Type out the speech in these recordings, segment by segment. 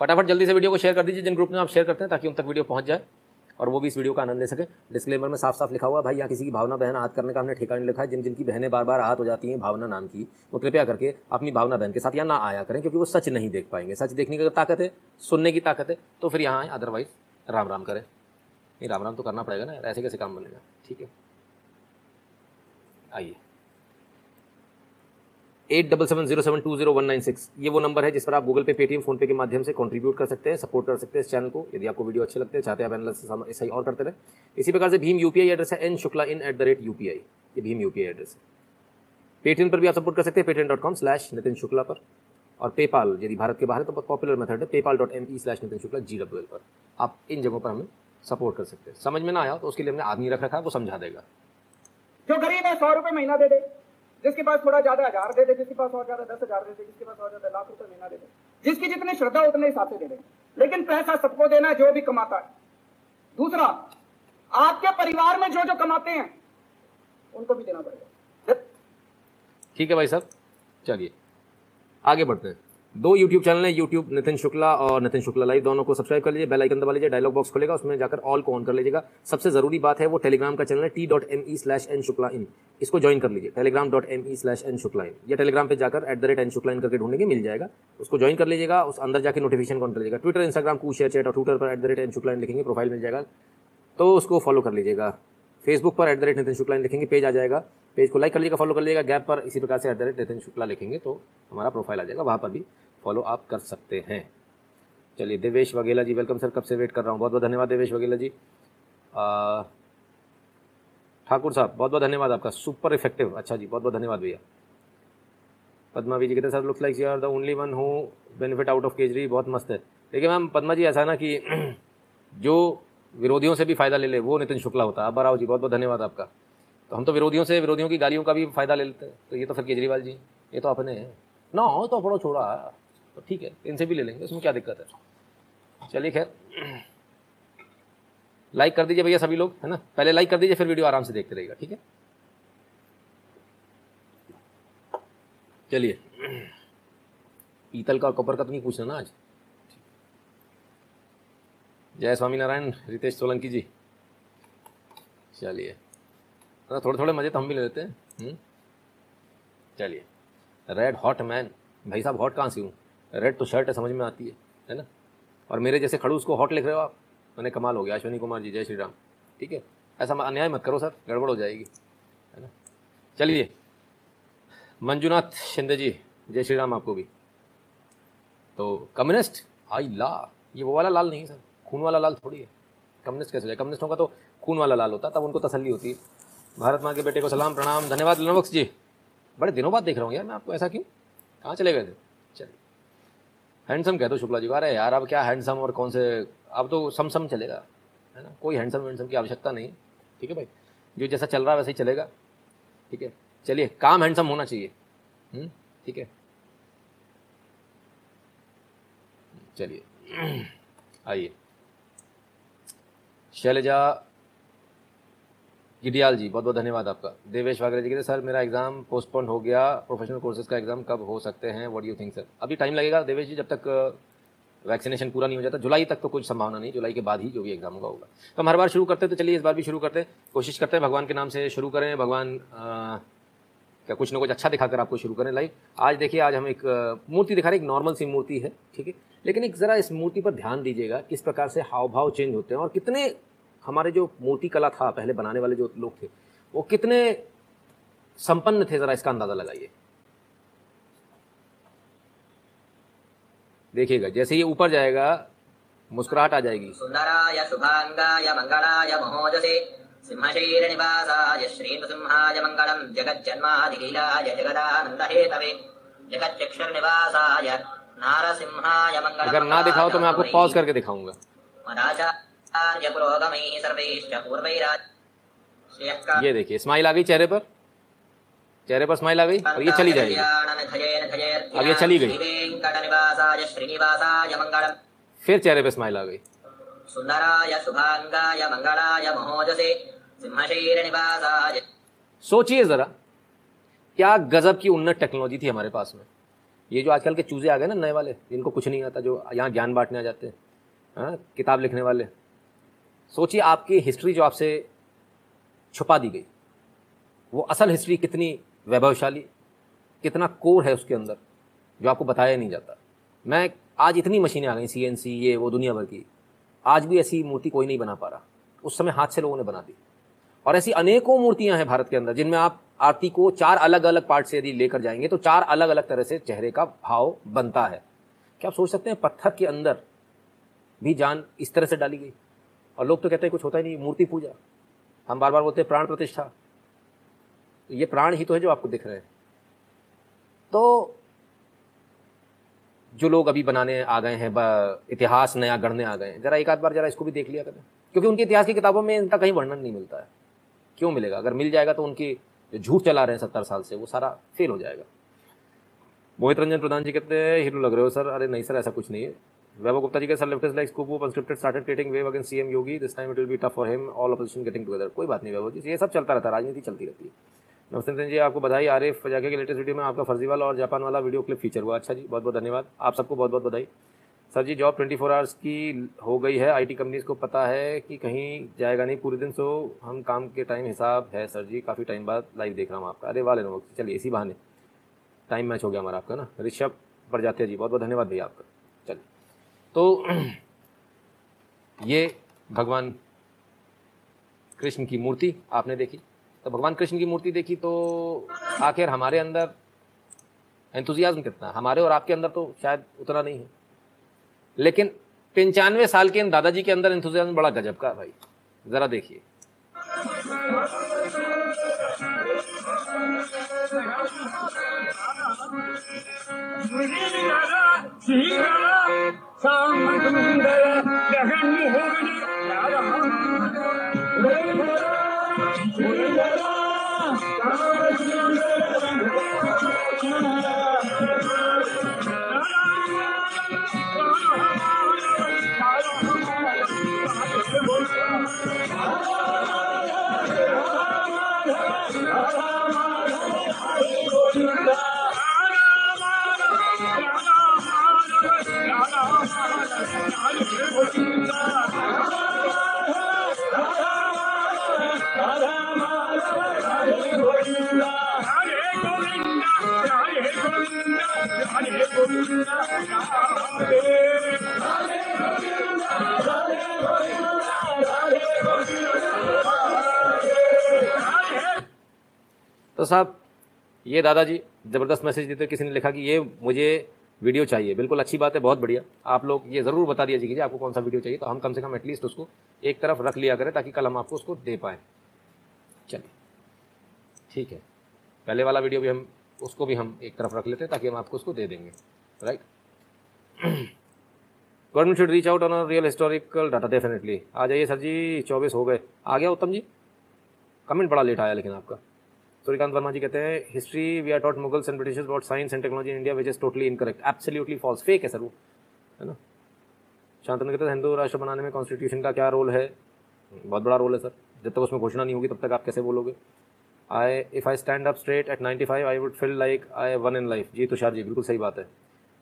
फटाफट जल्दी से वीडियो को शेयर कर दीजिए, जिन ग्रुप में आप शेयर करते हैं, ताकि उन तक वीडियो पहुँच जाए और वो भी इस वीडियो का आनंद ले सके। डिस्क्लेमर में साफ़ साफ़ लिखा हुआ भाई, यहाँ किसी की भावना, बहन आहत करने का हमने ठेका नहीं लिखा है। जिन, जिनकी बहनें बार बार आहत हो जाती हैं, भावना नाम की, वो कृपया करके अपनी भावना बहन के साथ यहाँ ना आया करें, क्योंकि वो सच नहीं देख पाएँगे। सच देखने की ताकत है, सुनने की ताकत है तो फिर यहाँ आए अदरवाइज़ राम राम करें। नहीं राम राम तो करना पड़ेगा ना ऐसे कैसे काम बनेगा? ठीक है। आइए। Eight double seven zero seven two zero one nine six. ये वो नंबर है जिस पर आप गूगल पे, पेटीएम फ़ोन पे के माध्यम से कंट्रीब्यूट कर सकते हैं सपोर्ट कर सकते हैं इस चैनल को। यदि आपको वीडियो अच्छे लगते हैं, चाहते हैं आप एनालिसिस सही और करते रहे। इसी प्रकार से भीम यूपीआई एड्रेस है N Shukla in at the rate UPI ये भीम यूपीआई एड्रेस है। पेटीएम पर भी आप सपोर्ट कर सकते हैं Paytm dot com slash Nitin Shukla पर। और पेपाल यदि भारत के बाहर है तो पॉपुलर मेथड है PayPal dot M E slash Nitin Shukla G W L पर। आप इन जगहों पर हमें सपोर्ट कर सकते हैं। समझ में ना आया तो उसके लिए हमने आदमी रख रखा है, वो समझा देगा। जो गरीब है, सौ रुपये महीना दे दे। जिसके पास थोड़ा ज़्यादा हज़ार दे दे, जिसके पास और ज़्यादा दस हज़ार दे दे, जिसके पास और ज़्यादा लाख रुपए महीना दे दे, जिसकी जितनी श्रद्धा उतने हिसाब से दे दे। लेकिन पैसा सबको देना जो भी कमाता है। दूसरा, आपके परिवार में जो जो कमाते हैं, उनको भी देना पड़ेगा। ठीक है भाई साहब, चलिए, आगे बढ़ते हैं। दो यूट्यूब चैनल है यूट्यूब नितिन शुक्ला और नितिन शुक्ला लाइव दोनों को सब्सक्राइब कर लीजिए बेल आइकन दबा लीजिए डायलॉग बॉक्स खुलेगा, उसमें जाकर ऑल को ऑन कर लीजिएगा। सबसे ज़रूरी बात है, वो टेलीग्राम का चैनल है T dot M E slash N Shukla in. इसको ज्वाइन कर लीजिए Telegram dot M E slash N Shukla in. या टेलीग्राम पर जाकर at the rate N Shukla in करके ढूंढेंगे, मिल जाएगा। उसको ज्वाइन कर लीजिएगा, उस अंदर जाकर नोटिफिकेशन कॉन कर लीजिएगा। Twitter Instagram Koo share chat और ट्विटर पर at the rate N Shukla in लिखेंगे प्रोफ़ाइल मिल जाएगा। तो उसको फॉलो कर लीजिएगा। फेसबुक पर at the rate Nitin Shukla in लिखेंगे पेज आ जाएगा। पेज को लाइक कर लीजिएगा फॉलो कर लीजिएगा गैप पर इसी प्रकार से at the rate Nitin Shukla लिखेंगे तो हमारा प्रोफ़ाइल आ जाएगा, वहाँ पर भी फॉलो आप कर सकते हैं। चलिए, देवेश वगेला जी वेलकम सर कब से वेट कर रहा हूँ? बहुत बहुत धन्यवाद देवेश वगेला जी। ठाकुर साहब बहुत बहुत धन्यवाद आपका सुपर इफ़ेक्टिव अच्छा जी बहुत बहुत धन्यवाद भैया। पदमा जी कहते sir looks like you are the only one who benefit out of Kejri बहुत मस्त है। देखिए मैम, पदमा जी, ऐसा ना कि जो विरोधियों से भी फ़ायदा ले ले, वो नितिन शुक्ला होता है। अब जी बहुत बहुत धन्यवाद आपका। तो हम तो विरोधियों से विरोधियों की गालियों का भी फ़ायदा ले लेते हैं। तो ये तो फिर केजरीवाल जी, ये तो अपने हैं। ना हो तो पड़ो छोड़ा। तो ठीक है, इनसे भी ले लेंगे उसमें क्या दिक्कत है? चलिए खैर। लाइक कर दीजिए भैया सभी लोग, है ना? पहले लाइक कर दीजिए, फिर वीडियो आराम से देखते रहिएगा, ठीक है? चलिए। पीतल का कपर का तो नहीं पूछना ना आज? जय स्वामी नारायण रितेश सोलंकी जी। चलिए। थोड़े थोड़े मज़े तो हम भी ले लेते हैं। हम्म? चलिए। रेड हॉट मैन भाई साहब हॉट कहाँ से हूँ? रेड तो शर्ट है, समझ में आती है है ना? और मेरे जैसे खड़ूस को हॉट लिख रहे हो आप, मैंने कमाल हो गया। अश्विनी कुमार जी, जय श्री राम। ठीक है? ऐसा अन्याय मत करो सर, गड़बड़ हो जाएगी, है ना? चलिए। मंजुनाथ शिंदे जी, जय श्री राम आपको भी। तो कम्युनिस्ट आई ला ये वो वाला लाल नहीं सर। खून वाला लाल थोड़ी है। कम्युनिस्ट कैसे जाए? कम्युनिस्टों का तो खून वाला लाल होता, तब उनको तसल्ली होती है। भारत माँ के बेटे को सलाम प्रणाम धन्यवाद लनवक्स जी। बड़े दिनों बाद देख रहा हूँ यार मैं आपको ऐसा क्यों? कहाँ चले गए थे? चलिए हैंडसम कह दो शुक्ला जी अरे यार अब क्या हैंडसम और कौन से अब तो सम सम चलेगा है ना? कोई हैंडसम वैंडसम की आवश्यकता नहीं ठीक है भाई? जो जैसा चल रहा है वैसे ही चलेगा ठीक है? चलिए काम हैंडसम होना चाहिए हम्म, ठीक है? चलिए आइए। शैलजा गिडियाल जी बहुत बहुत धन्यवाद आपका। देवेश वागरे जी कहते सर, मेरा एग्ज़ाम पोस्टपोन हो गया। प्रोफेशनल कोर्सेज का एग्ज़ाम कब हो सकते हैं? व्हाट यू थिंक सर अभी टाइम लगेगा। देवेश जी, जब तक वैक्सीनेशन पूरा नहीं हो जाता, जुलाई तक तो कुछ संभावना नहीं। जुलाई के बाद ही जो भी एग्ज़ाम होगा होगा। तो हम हर बार शुरू करते हैं तो चलिए इस बार भी शुरू करते हैं। कोशिश करते हैं, भगवान के नाम से शुरू करें। भगवान क्या कुछ ना कुछ अच्छा दिखाकर आपको शुरू करें लाइव आज देखिए, आज हम एक मूर्ति दिखा रहे हैं, एक नॉर्मल सी मूर्ति है, ठीक है? लेकिन एक ज़रा इस मूर्ति पर ध्यान दीजिएगा, किस प्रकार से हाव भाव चेंज होते हैं और कितने हमारे जो मूर्ति कला था पहले बनाने वाले जो लोग थे वो कितने संपन्न थे ज़रा इसका अंदाज़ा लगाइए। देखिएगा जैसे ये ऊपर जाएगा मुस्कुराहट आ जाएगी। सुंदराय शुभांगाय मंगलाय महोजसे सिंहशैर निवासाय श्री सिंहाय मंगलम जगत जन्माधिकीलाय जगदानंद हेतवे जगत चक्षुर निवासाय नारसिंहाय मंगलम अगर ना दिखाओ तो मैं आपको पॉज करके दिखाऊँगा। ये देखिए स्माइल आ गई चेहरे पर। चेहरे पर स्माइल आ गई और ये चली जाएगी। अब ये चली गई फिर चेहरे पे स्माइल आ गई सोचिए जरा क्या गजब की उन्नत टेक्नोलॉजी थी हमारे पास में ये जो आजकल के चूजे आ गए ना नए वाले जिनको कुछ नहीं आता जो यहाँ ज्ञान बांटने आ जाते हैं हाँ किताब लिखने वाले सोचिए आपकी हिस्ट्री जो आपसे छुपा दी गई, वो असल हिस्ट्री कितनी वैभवशाली, कितना कोर है उसके अंदर, जो आपको बताया नहीं जाता। मैं आज इतनी मशीनें आ गई सी एन सी ये, वो दुनिया भर की। आज भी ऐसी मूर्ति कोई नहीं बना पा रहा। उस समय हाथ से लोगों ने बना दी। और ऐसी अनेकों मूर्तियाँ हैं भारत के अंदर, जिनमें आप आरती को चार अलग अलग पार्ट से यदि लेकर जाएँगे तो चार अलग अलग तरह से चेहरे का भाव बनता है। क्या आप सोच सकते हैं पत्थर के अंदर भी जान इस तरह से डाली गई? और लोग तो कहते हैं कुछ होता ही नहीं, मूर्ति पूजा। हम बार बार बोलते हैं प्राण प्रतिष्ठा। तो ये प्राण ही तो है जो आपको दिख रहे हैं। तो जो लोग अभी बनाने आ गए हैं इतिहास नया गढ़ने आ गए हैं, जरा एक आध बार जरा इसको भी देख लिया करें। क्योंकि उनकी इतिहास की किताबों में इनका कहीं वर्णन नहीं मिलता है। क्यों मिलेगा? अगर मिल जाएगा तो उनकी जो झूठ चला रहे हैं सत्तर साल से, वो सारा फेल हो जाएगा। मोहित रंजन प्रधान जी कहते हैं, हीरो लग रहे हो सर। अरे नहीं सर, ऐसा कुछ नहीं है। वैभव गुप्ता जी के sir leftist like scoop of unscripted started creating wave against CM Yogi this time it will be tough for him all opposition getting together कोई बात नहीं वैभव जी ये सब चलता रहता है राजनीति चलती रहती है नमस्ते जी आपको बधाई आरिफ जाके के लेटेस्ट वीडियो में आपका फर्जी वाला और जापान वाला वीडियो क्लिप फीचर हुआ अच्छा जी बहुत बहुत धन्यवाद आप सबको बहुत बहुत बधाई sir ji job twenty four hours की हो गई है आईटी कंपनीज़ को पता है कि कहीं जाएगा नहीं पूरे दिन सो हम काम के टाइम हिसाब है सर जी काफ़ी टाइम बाद लाइव देख रहा हूँ आपका अरे वाले नो चलिए इसी बहाने टाइम मैच हो गया हमारा आपका ना ऋषभ पर जाते हैं जी बहुत बहुत धन्यवाद भैया आपका तो ये भगवान कृष्ण की मूर्ति आपने देखी। तो भगवान कृष्ण की मूर्ति देखी तो आखिर हमारे अंदर एंथुजियाज्म कितना हमारे और आपके अंदर तो शायद उतना नहीं है। लेकिन पंचानवे साल के इन दादाजी के अंदर इंतज़ाम बड़ा गजब का भाई। जरा देखिए। 起来，杀灭军阀，解放奴苦的人们！起来，联合起来，打倒军阀，打倒列强，打倒一切反动派！打倒一切反动派！打倒一切反动派！打倒一切反动派！तो साहब, ये दादाजी ज़बरदस्त मैसेज देते किसी ने लिखा कि ये मुझे वीडियो चाहिए। बिल्कुल अच्छी बात है, बहुत बढ़िया। आप लोग ये ज़रूर बता दिया कीजिए, आपको कौन सा वीडियो चाहिए। तो हम कम से कम एटलीस्ट उसको एक तरफ़ रख लिया करें, ताकि कल हम आपको उसको दे पाएँ। चलिए, ठीक है। पहले वाला वीडियो भी हम, उसको भी हम एक तरफ़ रख लेते हैं, ताकि हम आपको उसको दे देंगे। Right? Government should reach out on real historical data definitely आ जाइए सर जी, चौबीस हो गए। आ गया उत्तम जी? कमेंट बड़ा लेट आया लेकिन आपका। सूर्यकांत वर्मा जी कहते हैं history we are taught Mughals and British about science and technology in India which is totally incorrect absolutely false fake है सर वो, है ना? शांतनु कहते हैं, हिंदू राष्ट्र बनाने में कॉन्स्टिट्यूशन का क्या रोल है? बहुत बड़ा रोल है सर। जब तक उसमें घोषणा नहीं होगी, तब तक आप कैसे बोलोगे? I if I stand up straight at ninety five I would feel like I one in life ji, Tushar ji, बिल्कुल सही बात है।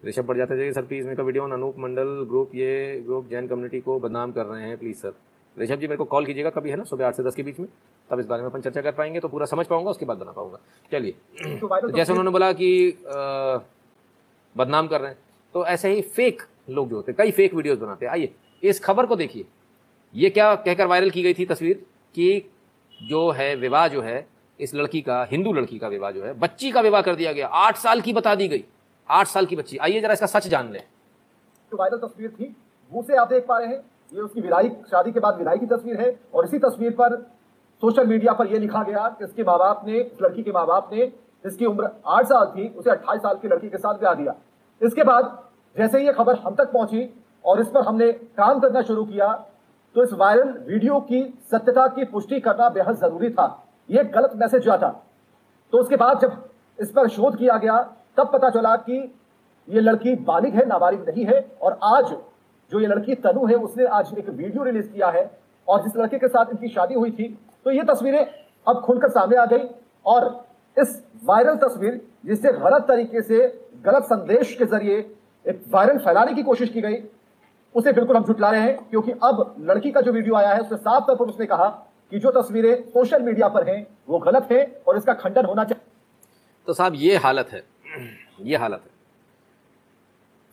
ऋषभ बढ़ जाते थे सर प्लीज़ मेरे का वीडियो अनूप मंडल ग्रुप ये ग्रुप जैन कम्युनिटी को बदनाम कर रहे हैं प्लीज़ सर ऋषभ जी मेरे को कॉल कीजिएगा कभी है ना? सुबह आठ से दस के बीच में। तब इस बारे में अपन चर्चा कर पाएँगे तो पूरा समझ पाऊँगा उसके बाद बना पाऊँगा। चलिए। तो, तो जैसे उन्होंने बोला कि बदनाम कर रहे हैं तो ऐसे ही फेक लोग जो होते हैं कई फेक वीडियोस बनाते हैं। आइए इस खबर को देखिए। ये क्या कहकर वायरल की गई थी तस्वीर? कि जो है विवाह जो है इस लड़की का हिंदू लड़की का विवाह जो है बच्ची का विवाह कर दिया गया। आठ साल की बता दी गई। आठ साल की बच्ची। आइए जरा इसका सच जान लें। तो वायरल तस्वीर थी मुँह से आप देख पा रहे हैं। ये उसकी विदाई, शादी के बाद विदाई की तस्वीर है और इसी तस्वीर पर सोशल मीडिया पर यह लिखा गया कि इसके माँ बाप ने, इस लड़की के माँ बाप ने जिसकी उम्र आठ साल थी, उसे अट्ठाईस साल की लड़की के साथ ब्याह दिया। इसके बाद जैसे ही ये खबर हम तक पहुँची और इस पर हमने काम करना शुरू किया तो इस वायरल वीडियो की सत्यता की पुष्टि करना बेहद ज़रूरी था। यह गलत मैसेज जो था। तो उसके बाद जब इस पर शोध किया गया, तब पता चला कि यह लड़की बालिग है, नाबालिग नहीं है और आज जो ये लड़की तनु है, उसने आज एक वीडियो रिलीज़ किया है और जिस लड़के के साथ इनकी शादी हुई थी तो ये तस्वीरें अब खुलकर सामने आ गई और इस वायरल तस्वीर, जिससे गलत तरीके से, गलत संदेश के ज़रिए एक वायरल फैलाने की कोशिश की गई, उसे बिल्कुल हम झुटला रहे हैं, क्योंकि अब लड़की का जो वीडियो आया है उसमें साफ़ तौर पर उसने कहा कि जो तस्वीरें सोशल मीडिया पर हैं, वो गलत है और इसका खंडन होना चाहिए। तो साहब, ये हालत है, ये हालत है।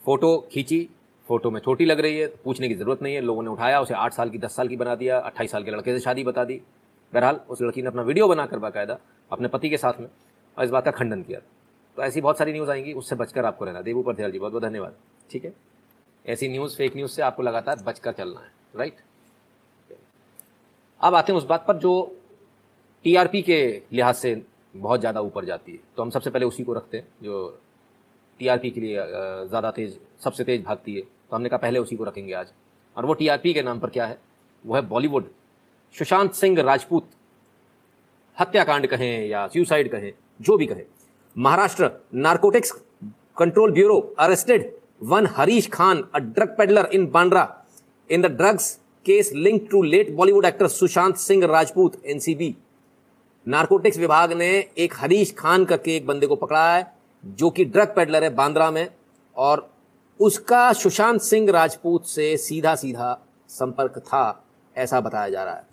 फ़ोटो खींची फ़ोटो में छोटी लग रही है, पूछने की ज़रूरत नहीं है। लोगों ने उठाया, उसे आठ साल की, दस साल की बना दिया, अट्ठाईस साल के लड़के से शादी बता दी। बहरहाल, उस लड़की ने अपना वीडियो बनाकर बाकायदा अपने पति के साथ में और इस बात का खंडन किया। तो ऐसी बहुत सारी न्यूज़ आएँगी, उससे बचकर आपको रहना। देवू पर जी बहुत बहुत धन्यवाद। ठीक है? ऐसी न्यूज़ फेक न्यूज़ से आपको लगातार बचकर चलना है राइट अब आते हैं उस बात पर जो टीआरपी के लिहाज से बहुत ज़्यादा ऊपर जाती है। तो हम सबसे पहले उसी को रखते हैं, जो टीआरपी के लिए ज़्यादा तेज, सबसे तेज भागती है। तो हमने कहा पहले उसी को रखेंगे आज। और वो टीआरपी के नाम पर क्या है? वो है बॉलीवुड। सुशांत सिंह राजपूत हत्याकांड कहें या सुसाइड कहें, जो भी कहें। Maharashtra narcotics control bureau arrested one Harish Khan, a drug peddler in Bandra in the drugs case link to late Bollywood actor Sushant Singh Rajput, NCB. Narcotics विभाग ने एक हरीश खान करके एक बंदे को पकड़ा है। जो कि ड्रग पेडलर है बांद्रा में, और उसका सुशांत सिंह राजपूत से सीधा सीधा संपर्क था, ऐसा बताया जा रहा है।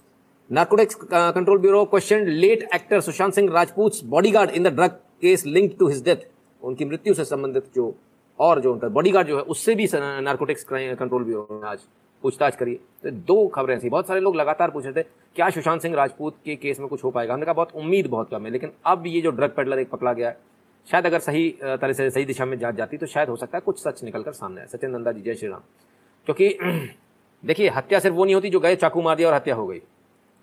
Narcotics control bureau question late actor Sushant Singh Rajput bodyguard in the drug case link to his death उनकी मृत्यु से संबंधित जो, और जो उनका बॉडीगार्ड जो है, उससे भी नार्कोटिक्स कंट्रोल ब्यूरो ने आज पूछताछ करिए तो दो खबरें ऐसी बहुत सारे लोग लगातार पूछ रहे थे, क्या सुशांत सिंह राजपूत के केस में कुछ हो पाएगा? हमने कहा, बहुत उम्मीद बहुत कम है, लेकिन अब ये जो ड्रग पेडलर एक पकड़ा गया है शायद अगर सही तरह से सही दिशा में जाँच जाती तो शायद हो सकता है कुछ सच निकल कर सामने आए। सचिन नंदा जी, जय श्री राम। क्योंकि देखिए, हत्या सिर्फ़ वो नहीं होती जो गए चाकू मार दिया और हत्या हो गई।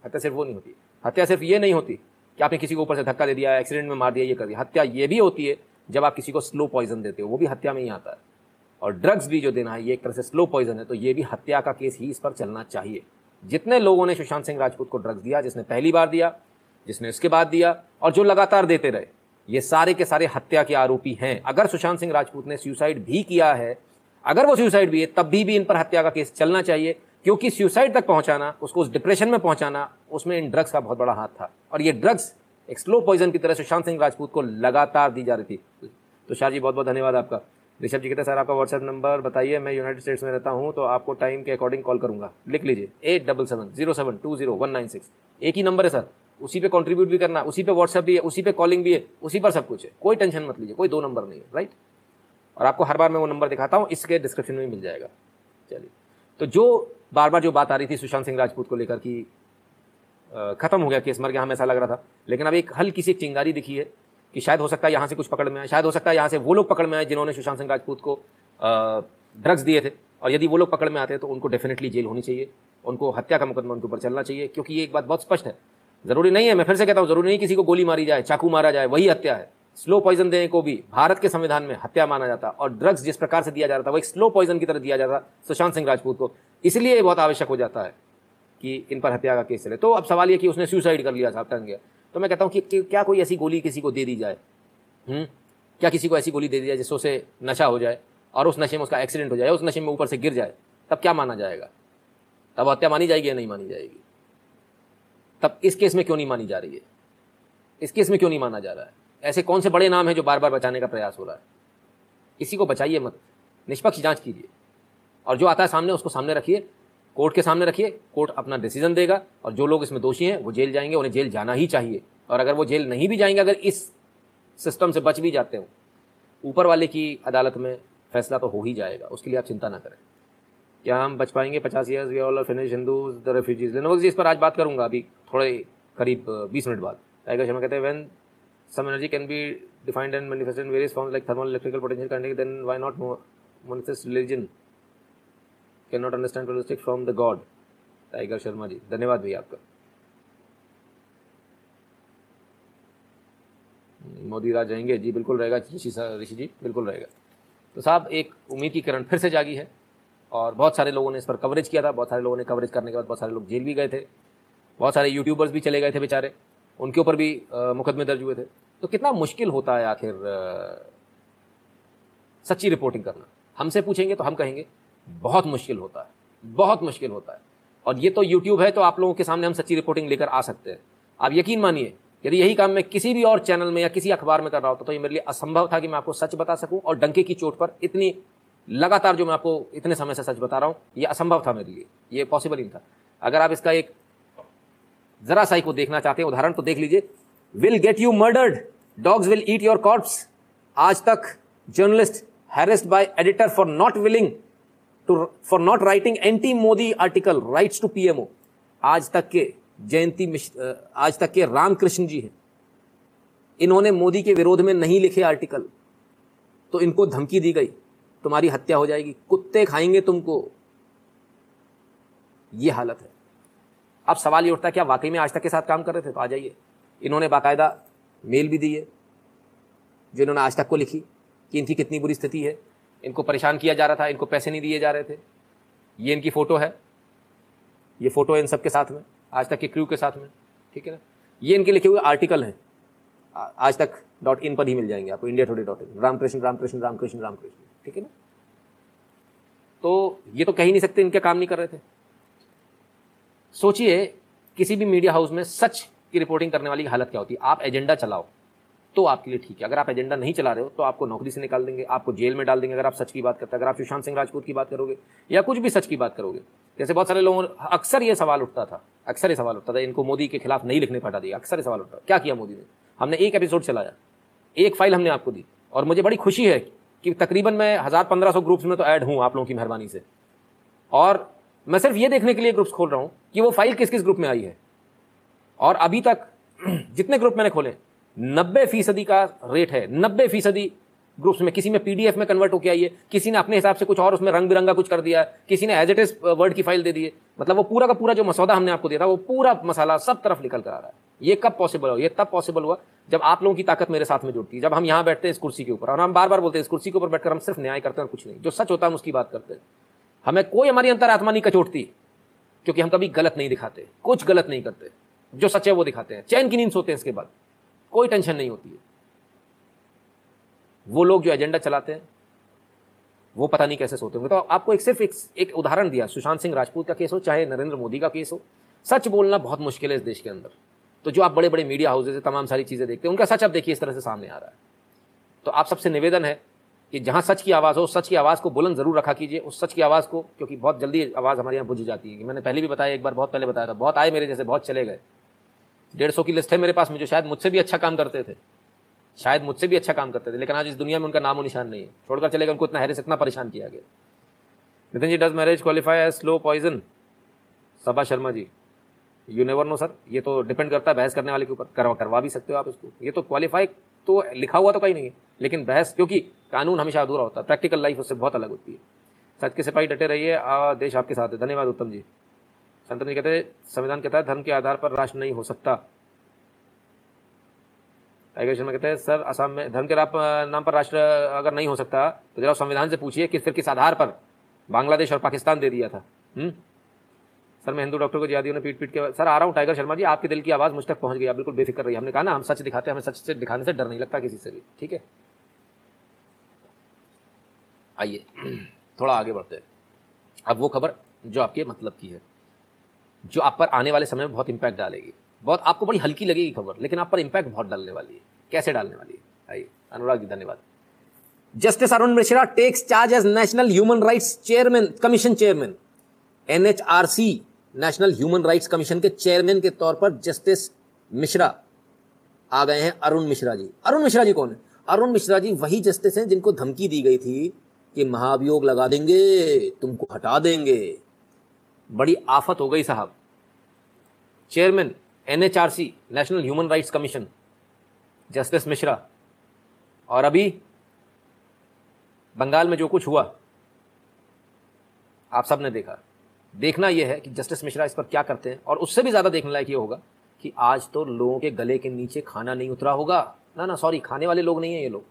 हत्या सिर्फ़ वो नहीं होती। हत्या सिर्फ़ ये नहीं होती कि आपने किसी को ऊपर से धक्का दे दिया, एक्सीडेंट में मार दिया, ये कर दिया। हत्या ये भी होती है जब आप किसी को स्लो पॉइजन देते हो, वो भी हत्या में ही आता है। और ड्रग्स भी जो देना है, ये एक तरह से स्लो पॉइजन है तो ये भी हत्या का केस ही इस पर चलना चाहिए। जितने लोगों ने सुशांत सिंह राजपूत को ड्रग्स दिया, जिसने पहली बार दिया, जिसने उसके बाद दिया, और जो लगातार देते रहे ये सारे के सारे हत्या के आरोपी हैं। अगर सुशांत सिंह राजपूत ने सुसाइड भी किया है अगर वो सुसाइड भी है तब भी, भी इन पर हत्या का केस चलना चाहिए क्योंकि सुसाइड तक पहुंचाना उसको उस डिप्रेशन में पहुंचाना उसमें इन ड्रग्स का बहुत बड़ा हाथ था। और ये ड्रग्स एक स्लो पॉइजन की तरह सुशांत सिंह राजपूत को लगातार दी जा रही थी। तो शाह जी बहुत बहुत धन्यवाद आपका। ऋषभ जी कहते हैं सर आपका व्हाट्सएप नंबर बताइए मैं यूनाइटेड स्टेट्स में रहता हूँ तो आपको टाइम के अकॉर्डिंग कॉल करूँगा। लिख लीजिए eight double seven zero seven two zero one nine six एक ही नंबर है सर। उसी पे कंट्रीब्यूट भी करना, उसी पे व्हाट्सएप भी है, उसी पे कॉलिंग भी है, उसी पर सब कुछ है। कोई टेंशन मत लीजिए, कोई दो नंबर नहीं है राइट और आपको हर बार मैं वो नंबर दिखाता हूँ, इसके डिस्क्रिप्शन में मिल जाएगा। चलिए। तो जो बार बार जो बात आ रही थी सुशांत सिंह राजपूत को लेकर कि खत्म हो गया केस, मर गया, हमें ऐसा लग रहा था, लेकिन अब एक हल्की सी चिंगारी दिखी है कि शायद हो सकता है यहाँ से कुछ पकड़ में आए, शायद हो सकता है यहाँ से वो लोग पकड़ में आए जिन्होंने सुशांत सिंह राजपूत को ड्रग्स दिए थे। और यदि वो लोग पकड़ में आते हैं तो उनको डेफिनेटली जेल होनी चाहिए, उनको हत्या का मुकदमा उनके ऊपर चलना चाहिए, क्योंकि ये एक बात बहुत स्पष्ट है। ज़रूरी नहीं है, मैं फिर से कहता हूँ, ज़रूरी नहीं किसी को गोली मारी जाए, चाकू मारा जाए, वही हत्या है। स्लो पॉइजन देने को भी भारत के संविधान में हत्या माना जाता और ड्रग्स जिस प्रकार से दिया जाता है वो एक स्लो पॉइजन की तरह दिया जाता सुशांत सिंह राजपूत को। इसलिए बहुत आवश्यक हो जाता है कि इन पर हत्या का केस चले। तो अब सवाल ये कि उसने सुसाइड कर लिया साहब टन तो मैं कहता हूँ कि क्या कोई ऐसी गोली किसी को दे दी जाए? हम्म? क्या किसी को ऐसी गोली दे दी जाए जिससे उसे नशा हो जाए और उस नशे में उसका एक्सीडेंट हो जाए, उस नशे में ऊपर से गिर जाए? तब क्या माना जाएगा? तब हत्या मानी जाएगी या नहीं मानी जाएगी? तब इस केस में क्यों नहीं मानी जा रही है? इस केस में क्यों नहीं माना जा रहा है? ऐसे कौन से बड़े नाम हैं जो बार बार बचाने का प्रयास हो रहा है? किसी को बचाइए मत। निष्पक्ष जाँच कीजिए। और जो आता है सामने, उसको सामने रखिए। कोर्ट के सामने रखिए। कोर्ट अपना डिसीज़न देगा। और जो लोग इसमें दोषी हैं, वो जेल जाएँगे, उन्हें जेल जाना ही चाहिए। और अगर वो जेल नहीं भी जाएँगे, अगर इस सिस्टम से बच भी जाते हो, ऊपर वाले की अदालत में फैसला तो हो ही जाएगा। उसके लिए आप चिंता ना करें। क्या हम बच पाएँगे? पचास years we all finish Hindu the refugees लेनोवल जी इस पर आज बात करूँगा अभी। थोड़े करीब बीस मिनट बाद। टाइगर शर्मा कहते हैं when some energy can be defined and manifest in various form like thermal electrical potential करने के why not manifest religion can not understand pluralistic from the god Tiger Sharma ji, धन्यवाद भैया आपका। मोदी राज जाएँगे। जी, बिल्कुल रहेगा। ऋषि ऋषि जी, बिल्कुल रहेगा। तो साहब, एक उम्मीद की किरण फिर से जागी है और बहुत सारे लोगों ने इस पर कवरेज किया था, बहुत सारे लोगों ने कवरेज करने के बाद बहुत सारे लोग जेल भी गए थे। बहुत सारे यूट्यूबर्स भी चले गए थे बेचारे। उनके ऊपर भी मुकदमे दर्ज हुए थे। तो कितना मुश्किल होता है आखिर सच्ची रिपोर्टिंग करना। हमसे पूछेंगे तो हम कहेंगे, बहुत मुश्किल होता है, बहुत मुश्किल होता है। और ये तो यूट्यूब है तो आप लोगों के सामने हम सच्ची रिपोर्टिंग लेकर आ सकते हैं। आप यकीन मानिए, यदि यही काम मैं किसी भी और चैनल में या किसी अखबार में कर रहा होता तो ये मेरे लिए असंभव था कि मैं आपको सच बता सकूँ और डंके की चोट पर इतनी लगातार जो मैं आपको इतने समय से सच बता रहा हूँ, ये असंभव था मेरे लिए। ये पॉसिबल नहीं था। अगर आप इसका एक जरा सा को देखना चाहते हैं, उदाहरण तो देख लीजिए। Will get you murdered dogs will eat your corpse Aaj Tak journalist harassed by editor for not willing to for not writing anti Modi article writes to PMO Aaj Tak के जयंती मिश्र आज तक के रामकृष्ण जी हैं। इन्होंने मोदी के विरोध में नहीं लिखे आर्टिकल तो इनको धमकी दी गई। तुम्हारी हत्या हो जाएगी। कुत्ते खाएँगे तुमको। ये हालत है। अब सवाल ये उठता है क्या वाकई में आज तक के साथ काम कर रहे थे तो आ जाइए। इन्होंने बाकायदा मेल भी दिए जो इन्होंने आज तक को लिखी कि इनकी कितनी बुरी स्थिति है। इनको परेशान किया जा रहा था, इनको पैसे नहीं दिए जा रहे थे। ये इनकी फ़ोटो है। ये फ़ोटो है इन सब के साथ में, आज तक के क्रू के साथ में, ठीक है ना? ये इनके लिखे हुए आर्टिकल हैं। आज तक डॉट इन पर ही मिल जाएँगे आपको India Today dot in Ramkrishna Ramkrishna Ramkrishna Ramkrishna, ठीक है ना? तो ये तो कह ही नहीं सकते इनके काम नहीं कर रहे थे। सोचिए, किसी भी मीडिया हाउस में सच की रिपोर्टिंग करने वाली हालत क्या होती है? आप एजेंडा चलाओ तो आपके लिए ठीक है। अगर आप एजेंडा नहीं चला रहे हो तो आपको नौकरी से निकाल देंगे, आपको जेल में डाल देंगे, अगर आप सच की बात करते हैं, अगर आप सुशांत सिंह राजपूत की बात करोगे, या कुछ भी सच की बात करोगे। जैसे बहुत सारे लोगों अक्सर ये सवाल उठता था, अक्सर ये सवाल उठता था, इनको मोदी के खिलाफ नहीं लिखने पटा दिया, अक्सर सवाल उठता क्या किया मोदी ने? हमने एक एपिसोड चलाया, एक फ़ाइल हमने आपको दी, और मुझे बड़ी खुशी है कि तकरीबन मैं हज़ार पंद्रह सौ ग्रुप्स में तो ऐड हूँ आप लोगों की मेहरबानी से। और मैं सिर्फ़ ये देखने के लिए ग्रुप्स खोल रहा हूँ कि वो फ़ाइल किस किस ग्रुप में आई है। और अभी तक जितने ग्रुप मैंने खोले, नब्बे फ़ीसदी का रेट है, नब्बे फ़ीसदी ग्रुप्स में किसी में पीडीएफ में कन्वर्ट होकर आई है, किसी ने अपने हिसाब से कुछ और उसमें रंग बिरंगा कुछ कर दिया, किसी ने एज इट इज़ वर्ड की फ़ाइल दे दी है। मतलब वो पूरा का पूरा जो मसौदा हमने आपको दिया था, वो पूरा मसाला सब तरफ़ निकल कर आ रहा है। ये कब पॉसिबल हो ये तब पॉसिबल हुआ जब आप लोगों की ताकत मेरे साथ में जुड़ती है। जब हम यहाँ बैठते हैं इस कुर्सी के ऊपर और हम बार बार बोलते हैं, इस कुर्सी के ऊपर बैठकर हम सिर्फ़ न्याय करते हैं और कुछ नहीं। जो सच होता है हम उसकी बात करते हैं। हमें कोई हमारी अंतरात्मा नहीं कचोटती क्योंकि हम कभी गलत नहीं दिखाते कुछ गलत नहीं करते। जो सच है वो दिखाते हैं। चैन की नींद सोते हैं इसके बाद। कोई टेंशन नहीं होती है। वो लोग जो एजेंडा चलाते हैं वो पता नहीं कैसे सोते होंगे। तो आपको एक सिर्फ़ एक, एक उदाहरण दिया सुशांत सिंह राजपूत का केस हो चाहे नरेंद्र मोदी का केस हो सच बोलना बहुत मुश्किल है इस देश के अंदर। तो जो आप बड़े बड़े मीडिया हाउसेज से तमाम सारी चीज़ें देखते हैं उनका सच आप देखिए इस तरह से सामने आ रहा है। तो आप सबसे निवेदन है कि जहाँ सच की आवाज़ हो, सच की आवाज़ को बुलंद ज़रूर रखा कीजिए, उस सच की आवाज़ को, क्योंकि बहुत जल्दी आवाज़ हमारे यहाँ बुझ जाती है। कि मैंने पहले भी बताया, एक बार बहुत पहले बताया था, बहुत आए मेरे जैसे, बहुत चले गए। डेढ़ सौ की लिस्ट है मेरे पास में जो शायद मुझसे भी अच्छा काम करते थे। शायद मुझसे भी अच्छा काम करते थे, लेकिन आज इस दुनिया में उनका नामो निशान नहीं है। छोड़कर चले गए, उनको इतना हैरिस इतना परेशान किया गया। Nitin ji does marriage qualify as slow poison Saba Sharma ji you never know sir ये तो डिपेंड करता है बहस करने वाले के ऊपर। करवा करवा भी सकते हो आप इसको। ये तो क्वालिफाई तो लिखा हुआ तो कहीं नहीं है, लेकिन बहस, क्योंकि कानून हमेशा अधूरा होता है प्रैक्टिकल लाइफ उससे बहुत अलग होती है। सच के सिपाही डटे रहिए देश आपके साथ है। धन्यवाद, उत्तम जी। संतन जी कहते हैं, संविधान कहता है, धर्म के आधार पर राष्ट्र नहीं हो सकता। टाइगर शर्मा कहते हैं, सर, असम में, धर्म के नाम पर राष्ट्र अगर नहीं हो सकता तो जरा संविधान से पूछिए किस फिर किस आधार पर बांग्लादेश और पाकिस्तान दे दिया था। हुँ? सर, मैं हिंदू डॉक्टर को जियादियों ने पीट पीट के सर, आ रहा हूँ, टाइगर शर्मा जी, आपके दिल की आवाज़ मुझ तक पहुँच गई बिल्कुल बेफिक्र रही हमने कहा ना, हम सच दिखाते हैं, हमें सच से दिखाने से डर नहीं लगता किसी से भी, ठीक है? आइए, थोड़ा आगे बढ़ते हैं। अब वो खबर जो आपके मतलब की है, जो आप पर आने वाले समय में बहुत इंपैक्ट डालेगी। बहुत, आपको बड़ी हल्की लगेगी खबर, लेकिन आप पर इंपैक्ट बहुत डालने वाली है। कैसे डालने वाली है? आइए, अनुराग जी, धन्यवाद। Justice Arun Mishra takes charge as national human rights chairman commission chairman NHRC national human rights commission के चेयरमैन के तौर पर जस्टिस मिश्रा आ गए हैं अरुण मिश्रा जी। अरुण मिश्रा जी कौन है? अरुण मिश्रा जी वही जस्टिस हैं जिनको धमकी दी गई थी कि महाभियोग लगा देंगे, तुमको हटा देंगे। बड़ी आफत हो गई साहब। Chairman, NHRC, national human rights commission, justice Mishra. और अभी बंगाल में जो कुछ हुआ, आप सबने देखा। देखना यह है कि जस्टिस मिश्रा इस पर क्या करते हैं और उससे भी ज़्यादा देखने लायक ये होगा कि आज तो लोगों के गले के नीचे खाना नहीं उतरा होगा। ना ना सॉरी खाने वाले लोग नहीं हैं ये लोग।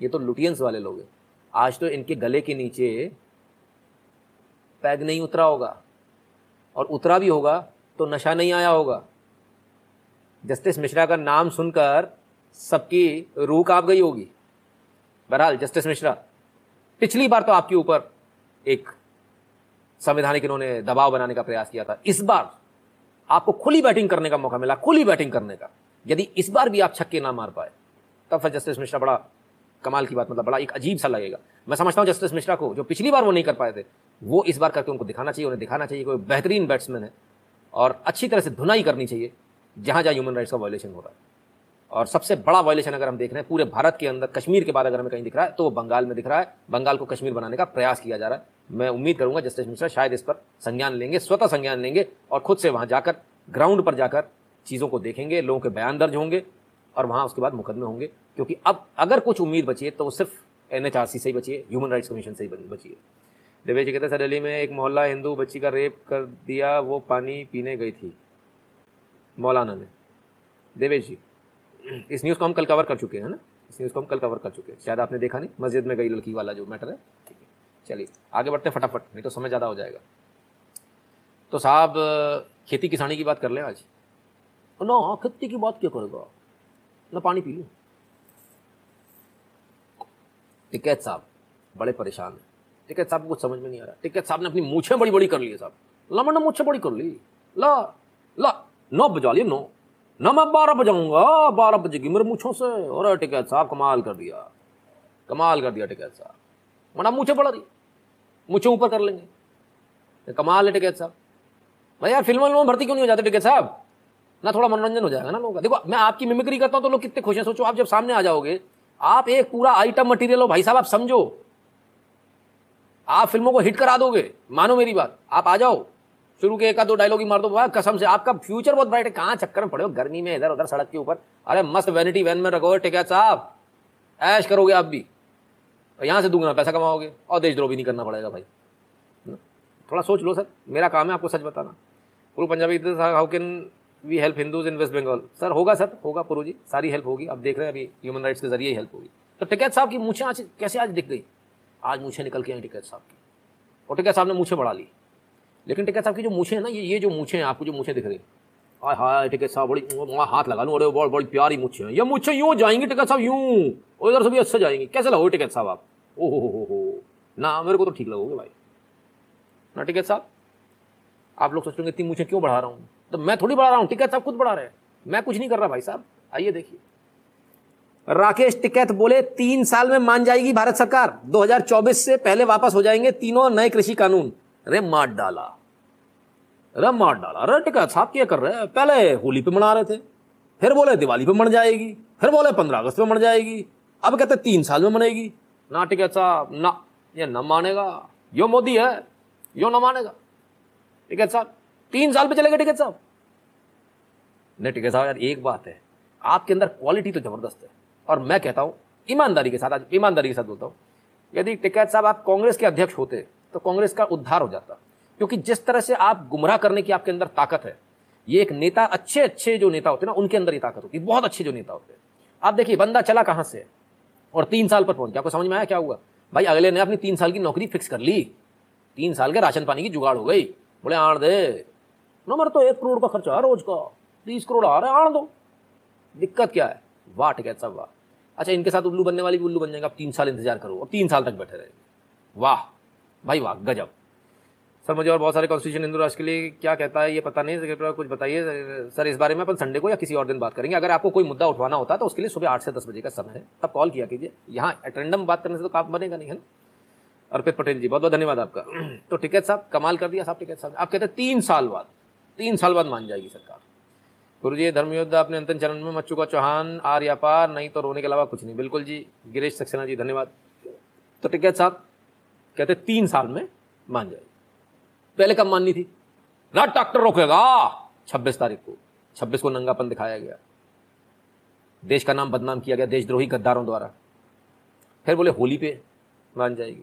ये तो लुटियंस वाले लोग हैं। आज तो इनके गले के नीचे पैग नहीं उतरा होगा और उतरा भी होगा तो नशा नहीं आया होगा। जस्टिस मिश्रा का नाम सुनकर सबकी रूह काप गई होगी। बहरहाल, जस्टिस मिश्रा, पिछली बार तो आपके ऊपर एक संवैधानिक इन्होंने दबाव बनाने का प्रयास किया था। इस बार आपको खुली बैटिंग करने का मौका मिला, खुली बैटिंग करने का। यदि इस बार भी आप छक्के ना मार पाए, तब फिर जस्टिस मिश्रा बड़ा कमाल की बात मतलब बड़ा एक अजीब सा लगेगा। मैं समझता हूँ जस्टिस मिश्रा को, जो पिछली बार वो नहीं कर पाए थे, वो इस बार करके उनको दिखाना चाहिए, उन्हें दिखाना चाहिए कोई बेहतरीन बैट्समैन है और अच्छी तरह से धुनाई करनी चाहिए, जहाँ जहाँ ह्यूमन राइट्स का वायलेशन हो रहा है। और सबसे बड़ा वायलेशन अगर हम देख रहे हैं, पूरे भारत के अंदर, कश्मीर के बाद अगर हमें कहीं दिख रहा है तो बंगाल में दिख रहा है। बंगाल को कश्मीर बनाने का प्रयास किया जा रहा है। मैं उम्मीद करूँगा जस्टिस मिश्रा शायद इस पर संज्ञान लेंगे, स्वतः संज्ञान लेंगे और खुद से वहाँ जाकर ग्राउंड पर जाकर चीज़ों को देखेंगे, लोगों के बयान दर्ज होंगे और वहाँ उसके बाद मुकदमे होंगे। क्योंकि अब अगर कुछ उम्मीद बची है तो सिर्फ़ एनएचआरसी से ही बची है ह्यूमन राइट्स कमीशन से ही बची है। देवेश जी कहते सर, दिल्ली में एक मोहल्ला हिंदू बच्ची का रेप कर दिया, वो पानी पीने गई थी। मौलाना ने। देवेश जी इस न्यूज़ को हम कल कवर कर चुके हैं ना? इस न्यूज़ को हम कल कवर कर चुके हैं। शायद आपने देखा नहीं मस्जिद में गई लड़की वाला जो मैटर है। ठीक है चलिए आगे बढ़ते हैं फटाफट नहीं तो समय ज़्यादा हो जाएगा। तो साहब खेती किसानी की बात कर लें आज? ना खेती की बात क्या करेगा? ना पानी पी लूँ? टिकैत साहब बड़े परेशान हैं। टिकैत साहब को कुछ समझ में नहीं आ रहा। टिकैत साहब ने अपनी मूछें बड़ी बड़ी कर ली है साहब। ला मैंने मूछें बड़ी कर ली। ला ला नौ बजा लिया नौ। ना मैं बारह बजाऊँगा बारह बजेगी मेरे मूछों से और टिकैत साहब कमाल कर दिया। कमाल कर दिया टिकैत साहब। मना मूछे बढ़ रही मूछे ऊपर कर लेंगे। कमाल है टिकैत साहब। भाई यार फ़िल्मों में भर्ती क्यों नहीं हो जाते टिकैत साहब? ना थोड़ा मनोरंजन हो जाएगा ना लोगों का। देखो, मैं आपकी मिमिक्री करता हूँ तो लोग कितने खुश हैं, सोचो, आप जब सामने आ जाओगे, आप एक पूरा आइटम मटेरियल हो, भाई साहब, आप समझो। आप फ़िल्मों को हिट करा दोगे। मानो मेरी बात। आप आ जाओ। शुरू के एक दो डायलॉग ही मार दो भाई कसम से। आपका फ्यूचर बहुत ब्राइट है। कहाँ चक्कर में पड़े हो? गर्मी में, इधर उधर, सड़क के ऊपर। अरे, मस्त वैनिटी वैन में रखो टिकैत साहब। ऐश करोगे आप भी। और यहाँ से दुगना पैसा कमाओगे। और देशद्रोह भी नहीं करना पड़ेगा भाई। थोड़ा सोच लो, सर। मेरा काम है आपको सच बताना। पूर्व Punjabi how can we help Hindus in West Bengal sir, होगा सर। होगा पुरु जी। सारी हेल्प होगी। आप देख रहे हैं अभी ह्यूमन राइट्स के ज़रिए ही हेल्प होगी। तो टिकैत साहब की मूछें आज, कैसे आज दिख गई? आज मूछें निकल के आई टिकैत साहब की। और टिकैत साहब ने मूछें बढ़ा ली। लेकिन टिकैत साहब की जो मूछें हैं ना, ये ये जो मूछें हैं, आपको जो मूछें दिख रही हाय हाय टिकैत साहब, बड़ी वहाँ हाथ लगा लूँ, अरे बहुत बड़ी प्यारी मूछें हैं। ये मूछें यूँ जाएँगी टिकैत साहब, यूँ। और इधर से भी अच्छे जाएँगी। कैसे लगोगे टिकैत साहब आप? ओ हो हो हो ना, मेरे को तो ठीक लगोगे भाई। ना टिकैत साहब, आप लोग सोचेंगे इतनी मूछें क्यों बढ़ा रहा हूँ? तो मैं थोड़ी बढ़ा रहा हूँ टिकैत साहब खुद बढ़ा रहे हैं। मैं कुछ नहीं कर रहा भाई साहब। आइए देखिए। राकेश टिकैत बोले, तीन साल में मान जाएगी भारत सरकार। 2024 से पहले वापस हो जाएँगे तीनों नए कृषि कानून। रे मार डाला। अरे मार डाला। अरे टिकैत साहब क्या कर रहे हैं। पहले होली पे मना रहे थे, फिर बोले दिवाली पे मर जाएगी, फिर बोले पंद्रह अगस्त पे मर जाएगी, अब कहते तीन साल में मनेगी ना टिका साहब ना, ये न मानेगा। यो मोदी है, यो ना मानेगा। टिकैत साहब तीन साल पे चलेगा टिकैत साहब नहीं टिकैत साहब यार, एक बात है। आपके अंदर क्वालिटी तो ज़बरदस्त है। और मैं कहता हूँ, ईमानदारी के साथ, आज ईमानदारी के साथ बोलता हूँ, यदि टिकैत साहब आप कांग्रेस के अध्यक्ष होते तो कांग्रेस का उद्धार हो जाता। क्योंकि जिस तरह से आप गुमराह करने की आपके अंदर ताकत है, ये एक नेता अच्छे अच्छे जो नेता होते हैं ना, उनके अंदर ही ताकत होती है। बहुत अच्छे जो नेता होते हैं। आप देखिए, बंदा चला कहाँ से? और तीन साल पर पहुँच गया। आपको समझ में आया क्या हुआ? भाई, अगले ने अपनी तीन साल की नौकरी फिक्स कर ली। तीन साल के राशन पानी की जुगाड़ हो गई। बोले आड़ दे। नंबर तो एक करोड़ का खर्चा है रोज का। तीस करोड़ आ रहा है आड़ दो। दिक्कत क्या है? वाह टिकैत सब वाह अच्छा इनके साथ उल्लू बनने वाली भी उल्लू बन जाएँगे। आप तीन साल इंतज़ार करो। और तीन साल तक बैठे रहेंगे वाह! भाई वाह, गजब। सर, मुझे और बहुत सारे कॉन्स्टिट्यूशन हिंदू राष्ट्र के लिए क्या कहता है, ये पता नहीं कुछ बताइए। सर, इस बारे में अपन संडे को या किसी और दिन बात करेंगे। अगर आपको कोई मुद्दा उठवाना होता तो उसके लिए सुबह आठ से दस बजे का समय है, तब कॉल किया कीजिए। यहाँ अटेंडम बात करने से तो काम बनेगा नहीं, है ना? अर्पित पटेल जी बहुत बहुत धन्यवाद आपका। तो टिकैत साहब, कमाल कर दिया साहब टिकैत साहब। आप कहते हैं तीन साल बाद, तीन साल बाद मान जाएगी सरकार। गुरु जी धर्मयुद्ध अपने अंतिम चरण में मच चुका चौहान आर या पार, नहीं तो रोने के अलावा कुछ नहीं। बिल्कुल जी, गिरीश सक्सेना जी, धन्यवाद। तो टिकैत साहब कहते तीन साल में मान जाएगी। पहले कब माननी थी? ना डॉक्टर रोकेगा। छब्बीस तारीख को। छब्बीस को नंगापन दिखाया गया। देश का नाम बदनाम किया गया, देशद्रोही गद्दारों द्वारा। फिर बोले, होली पे मान जाएगी।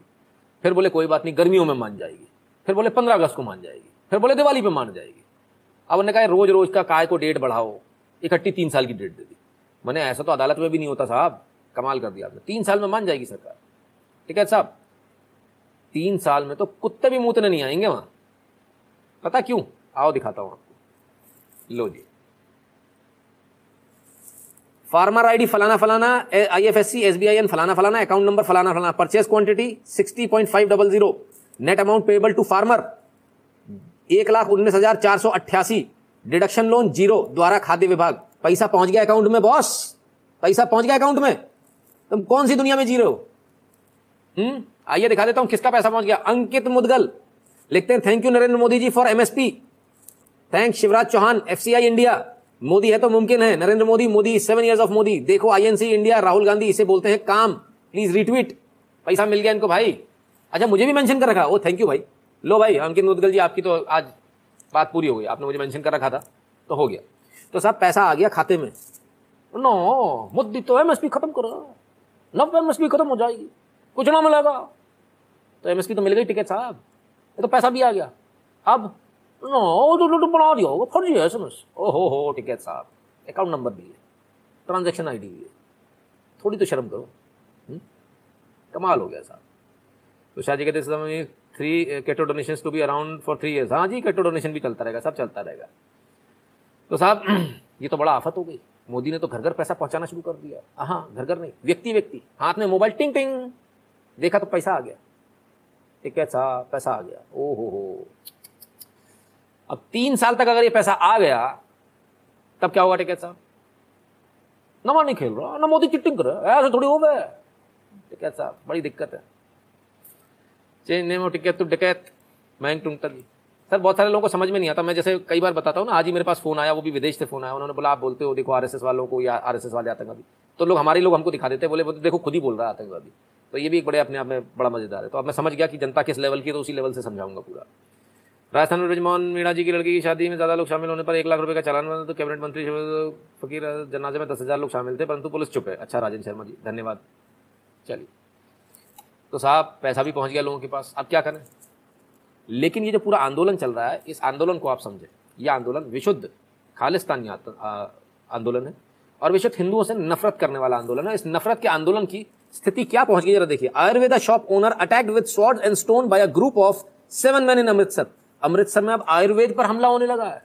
फिर बोले, कोई बात नहीं, गर्मियों में मान जाएगी। फिर बोले, पंद्रह अगस्त को मान जाएगी। फिर बोले, दिवाली पे मान जाएगी। अब उन्होंने कहा, रोज रोज का काय को डेट बढ़ाओ। इकट्ठी तीन साल की डेट दे दी। मैंने, ऐसा तो अदालत में भी नहीं होता साहब। कमाल कर दिया आपने। तीन साल में मान जाएगी सरकार। ठीक है साहब? तीन साल में तो कुत्ते भी मुंहतने नहीं आएँगे वहाँ। पता क्यों? आओ दिखाता हूँ आपको। लो जी। फार्मर आईडी फलाना फलाना I F S C S B I N फलाना फलाना, अकाउंट नंबर फलाना फलाना, purchase quantity sixty point five double zero, net amount payable to farmer, एक लाख उन्नीस हज़ार चार सौ अट्ठासी, डिडक्शन लोन ज़ीरो, द्वारा खाद्य विभाग। पैसा पहुँच गया अकाउंट में, बॉस। पैसा पहुँच गया अकाउंट में। तुम कौन सी दुनिया में जी रहे हो? हम्म? आइए दिखा देता हूँ किसका पैसा पहुँच गया। अंकित मुदगल। लिखते हैं thank you Narendra Modi ji for MSP thank Shivraj Chauhan FCI India Modi है तो मुमकिन है। Narendra Modi Modi seven years of Modi. देखो आईएनसी इंडिया राहुल गांधी इसे बोलते हैं काम। प्लीज़ रिट्वीट पैसा मिल गया इनको भाई। अच्छा मुझे भी मेंशन कर रखा। ओ थैंक यू भाई। लो भाई, अंकित मुदगल जी, आपकी तो आज बात पूरी हो गई। आपने मुझे मेंशन कर रखा था तो हो गया। तो साहब, पैसा आ गया खाते में। नो मोदी तो एमएसपी खत्म करो। नब एमएसपी खत्म हो जाएगी। कुछ ना मिलेगा। तो एमएसपी तो मिल गई टिकट साहब। ये तो पैसा भी आ गया। अब नो तो, बना दिया होगा फर्जी है एसएमएस ओ हो हो टिकट साहब अकाउंट नंबर भी है ट्रांजेक्शन आईडी भी है। थोड़ी तो शर्म करो हुँ? कमाल हो गया साहब। तो शाह जी कहते समय three कैटो donation to be around four three years हाँ जी कैटो डोनेशन भी चलता रहेगा सब चलता रहेगा। तो साहब ये तो बड़ा आफत हो गई। मोदी ने तो घर घर पैसा पहुंचाना शुरू कर दिया। हाँ घर घर नहीं व्यक्ति व्यक्ति हाथ में मोबाइल टिंग टिंग देखा तो पैसा आ गया। ठीक है पैसा आ गया। ओ हो। हो अब तीन साल तक अगर ये पैसा आ गया, तब क्या होगा टिकैत साहब नंबर नहीं खेल रहा, ना मोदी चिट्टिंग कर रहा ऐसे थोड़ी हो गए टिकैत साहब बड़ी दिक्कत है। Change name of Tikait to Dikait Mayank टुंगटर sir, बहुत सारे लोगों को समझ में नहीं आता, मैं जैसे कई बार बताता हूँ ना, आज ही मेरे पास फ़ोन आया, वो भी विदेश से फ़ोन आया, उन्होंने बोला, आप बोलते हो, देखो, आरएसएस वालों को या आरएसएस वाले आतंकवादी। तो लोग, हमारे लोग हमको दिखा देते बोले बोलते देखो, खुद ही बोल रहा है आतंकवादी। तो ये भी एक बड़े अपने आप में बड़ा मज़ेदार है। तो अब मैं समझ गया कि जनता किस लेवल की तो उसी लेवल से समझाऊँगा पूरा। राजस्थान में ब्रजमोहन मीणा जी की लड़की की शादी में ज़्यादा लोग शामिल होने पर एक लाख रुपए का चालान बना तो कैबिनेट मंत्री फकीर, जनाजे में दस हज़ार लोग शामिल थे, परंतु पुलिस चुप है। अच्छा राजेंद्र शर्मा जी, धन्यवाद। चलिए। तो साहब, पैसा भी पहुँच गया लोगों के पास। अब क्या करें? लेकिन ये जो पूरा आंदोलन चल रहा है, इस आंदोलन को आप समझें। यह आंदोलन विशुद्ध खालिस्तानी आंदोलन है। और विशुद्ध हिंदुओं से नफरत करने वाला आंदोलन है। इस नफरत के आंदोलन की स्थिति क्या पहुँच गई जरा देखिए। Ayurveda shop owner attacked with sword and stone by a group of seven man in Amritsar Amritsar में अब आयुर्वेद पर हमला होने लगा है।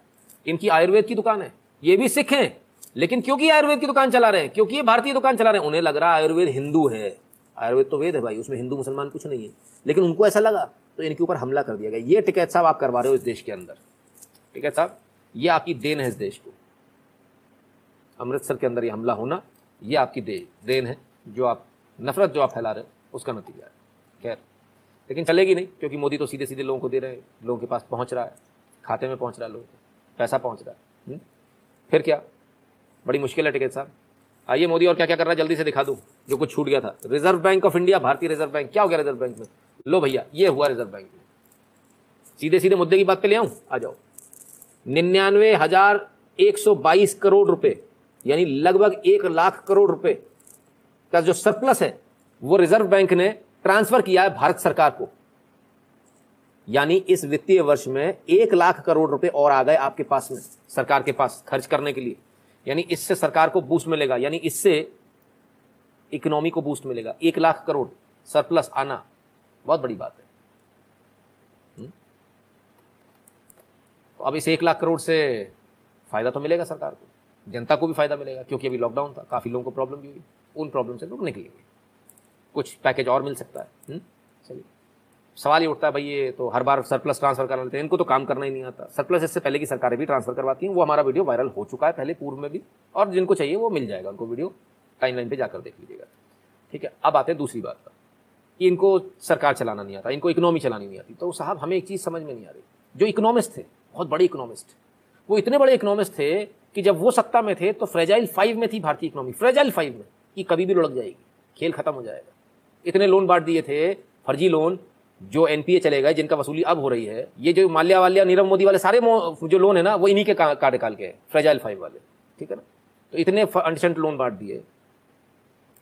इनकी आयुर्वेद की दुकान है। ये भी सिख हैं। लेकिन क्योंकि आयुर्वेद की दुकान चला रहे हैं? क्योंकि ये भारतीय दुकान चला रहे हैं? उन्हें लग रहा है आयुर्वेद हिंदू है। आयुर्वेद तो वेद है भाई, उसमें हिंदू, मुसलमान कुछ नहीं है। लेकिन उनको ऐसा लगा तो इनके ऊपर हमला कर दिया गया। ये टिकैत साहब आप करवा रहे हो इस देश के अंदर। है साहब, ये आपकी देन है इस देश को। अमृतसर के अंदर ये हमला होना, ये आपकी दे, देन है, जो आप, नफरत जो आप फैला रहे हो, उसका नतीजा है। खैर, लेकिन चलेगी नहीं, क्योंकि मोदी तो सीधे सीधे लोगों को दे रहे हैं, लोगों के पास पहुँच रहा है, खाते में पहुँच रहा है लोगों को, पैसा पहुँच रहा है हुँ? फिर क्या? बड़ी मुश्किल है टिकट साहब। आइए मोदी, और क्या क्या कर रहा है? जल्दी से दिखा दूँ, जो कुछ छूट गया था। रिज़र्व बैंक ऑफ़ इंडिया, भारतीय रिज़र्व बैंक, क्या हो गया रिज़र्व बैंक में? लो भैया, ये हुआ रिज़र्व बैंक में। सीधे सीधे मुद्दे की बात पे ले आऊँ? आ जाओ। निन्यानवे हज़ार एक सौ बाईस करोड़ रुपए यानी लगभग एक लाख करोड़ रुपए का जो सरप्लस है, वो रिज़र्व बैंक ने ट्रांसफ़र किया है भारत सरकार को। यानी इस वित्तीय वर्ष में एक लाख करोड़ रुपए और आ गए आपके पास में, सरकार के पास खर्च करने के लिए। यानी इससे सरकार को बूस्ट मिलेगा, यानी इससे इकोनॉमी को बूस्ट मिलेगा। एक लाख करोड़ सरप्लस आना बहुत बड़ी बात है। तो अब इस एक लाख करोड़ से फ़ायदा तो मिलेगा सरकार को। जनता को भी फ़ायदा मिलेगा, क्योंकि अभी लॉकडाउन था, काफ़ी लोगों को प्रॉब्लम भी हुई। उन प्रॉब्लम से लोग निकलेंगे कुछ पैकेज और मिल सकता है चलिए सवाल ये उठता है, भाई, ये तो हर बार सरप्लस ट्रांसफ़र करा लेते हैं, इनको तो काम करना ही नहीं आता। सरप्लस इससे पहले की सरकारें भी ट्रांसफ़र करवाती हैं, वो हमारा वीडियो वायरल हो चुका है, पहले पूर्व में भी, और जिनको चाहिए वो मिल जाएगा, उनको वीडियो टाइम लाइन पर जाकर देख लीजिएगा। ठीक है, अब आते हैं दूसरी बात पर। कि इनको सरकार चलाना नहीं आता, इनको इकोनॉमी चलानी नहीं आती। तो साहब, हमें एक चीज़ समझ में नहीं आ रही। जो इकोनॉमिस्ट थे, बहुत बड़े इकोनॉमिस्ट वो इतने बड़े इकोनॉमिस्ट थे कि जब वो सत्ता में थे तो फ्रेजाइल फाइव में थी भारतीय इकोनॉमी फ्रेजाइल फाइव में, कि कभी भी लुढ़क जाएगी। खेल खत्म हो जाएगा। इतने लोन बांट दिए थे, फर्जी लोन जो एनपीए चले गए, जिनका वसूली अब हो रही है। ये जो माल्या वाल्या नीरव मोदी वाले, सारे जो लोन है ना, वो इन्हीं के कार्यकाल के फ्रेजाइल फाइव वाले। ठीक है ना? तो इतने अनसेंट लोन बांट दिए।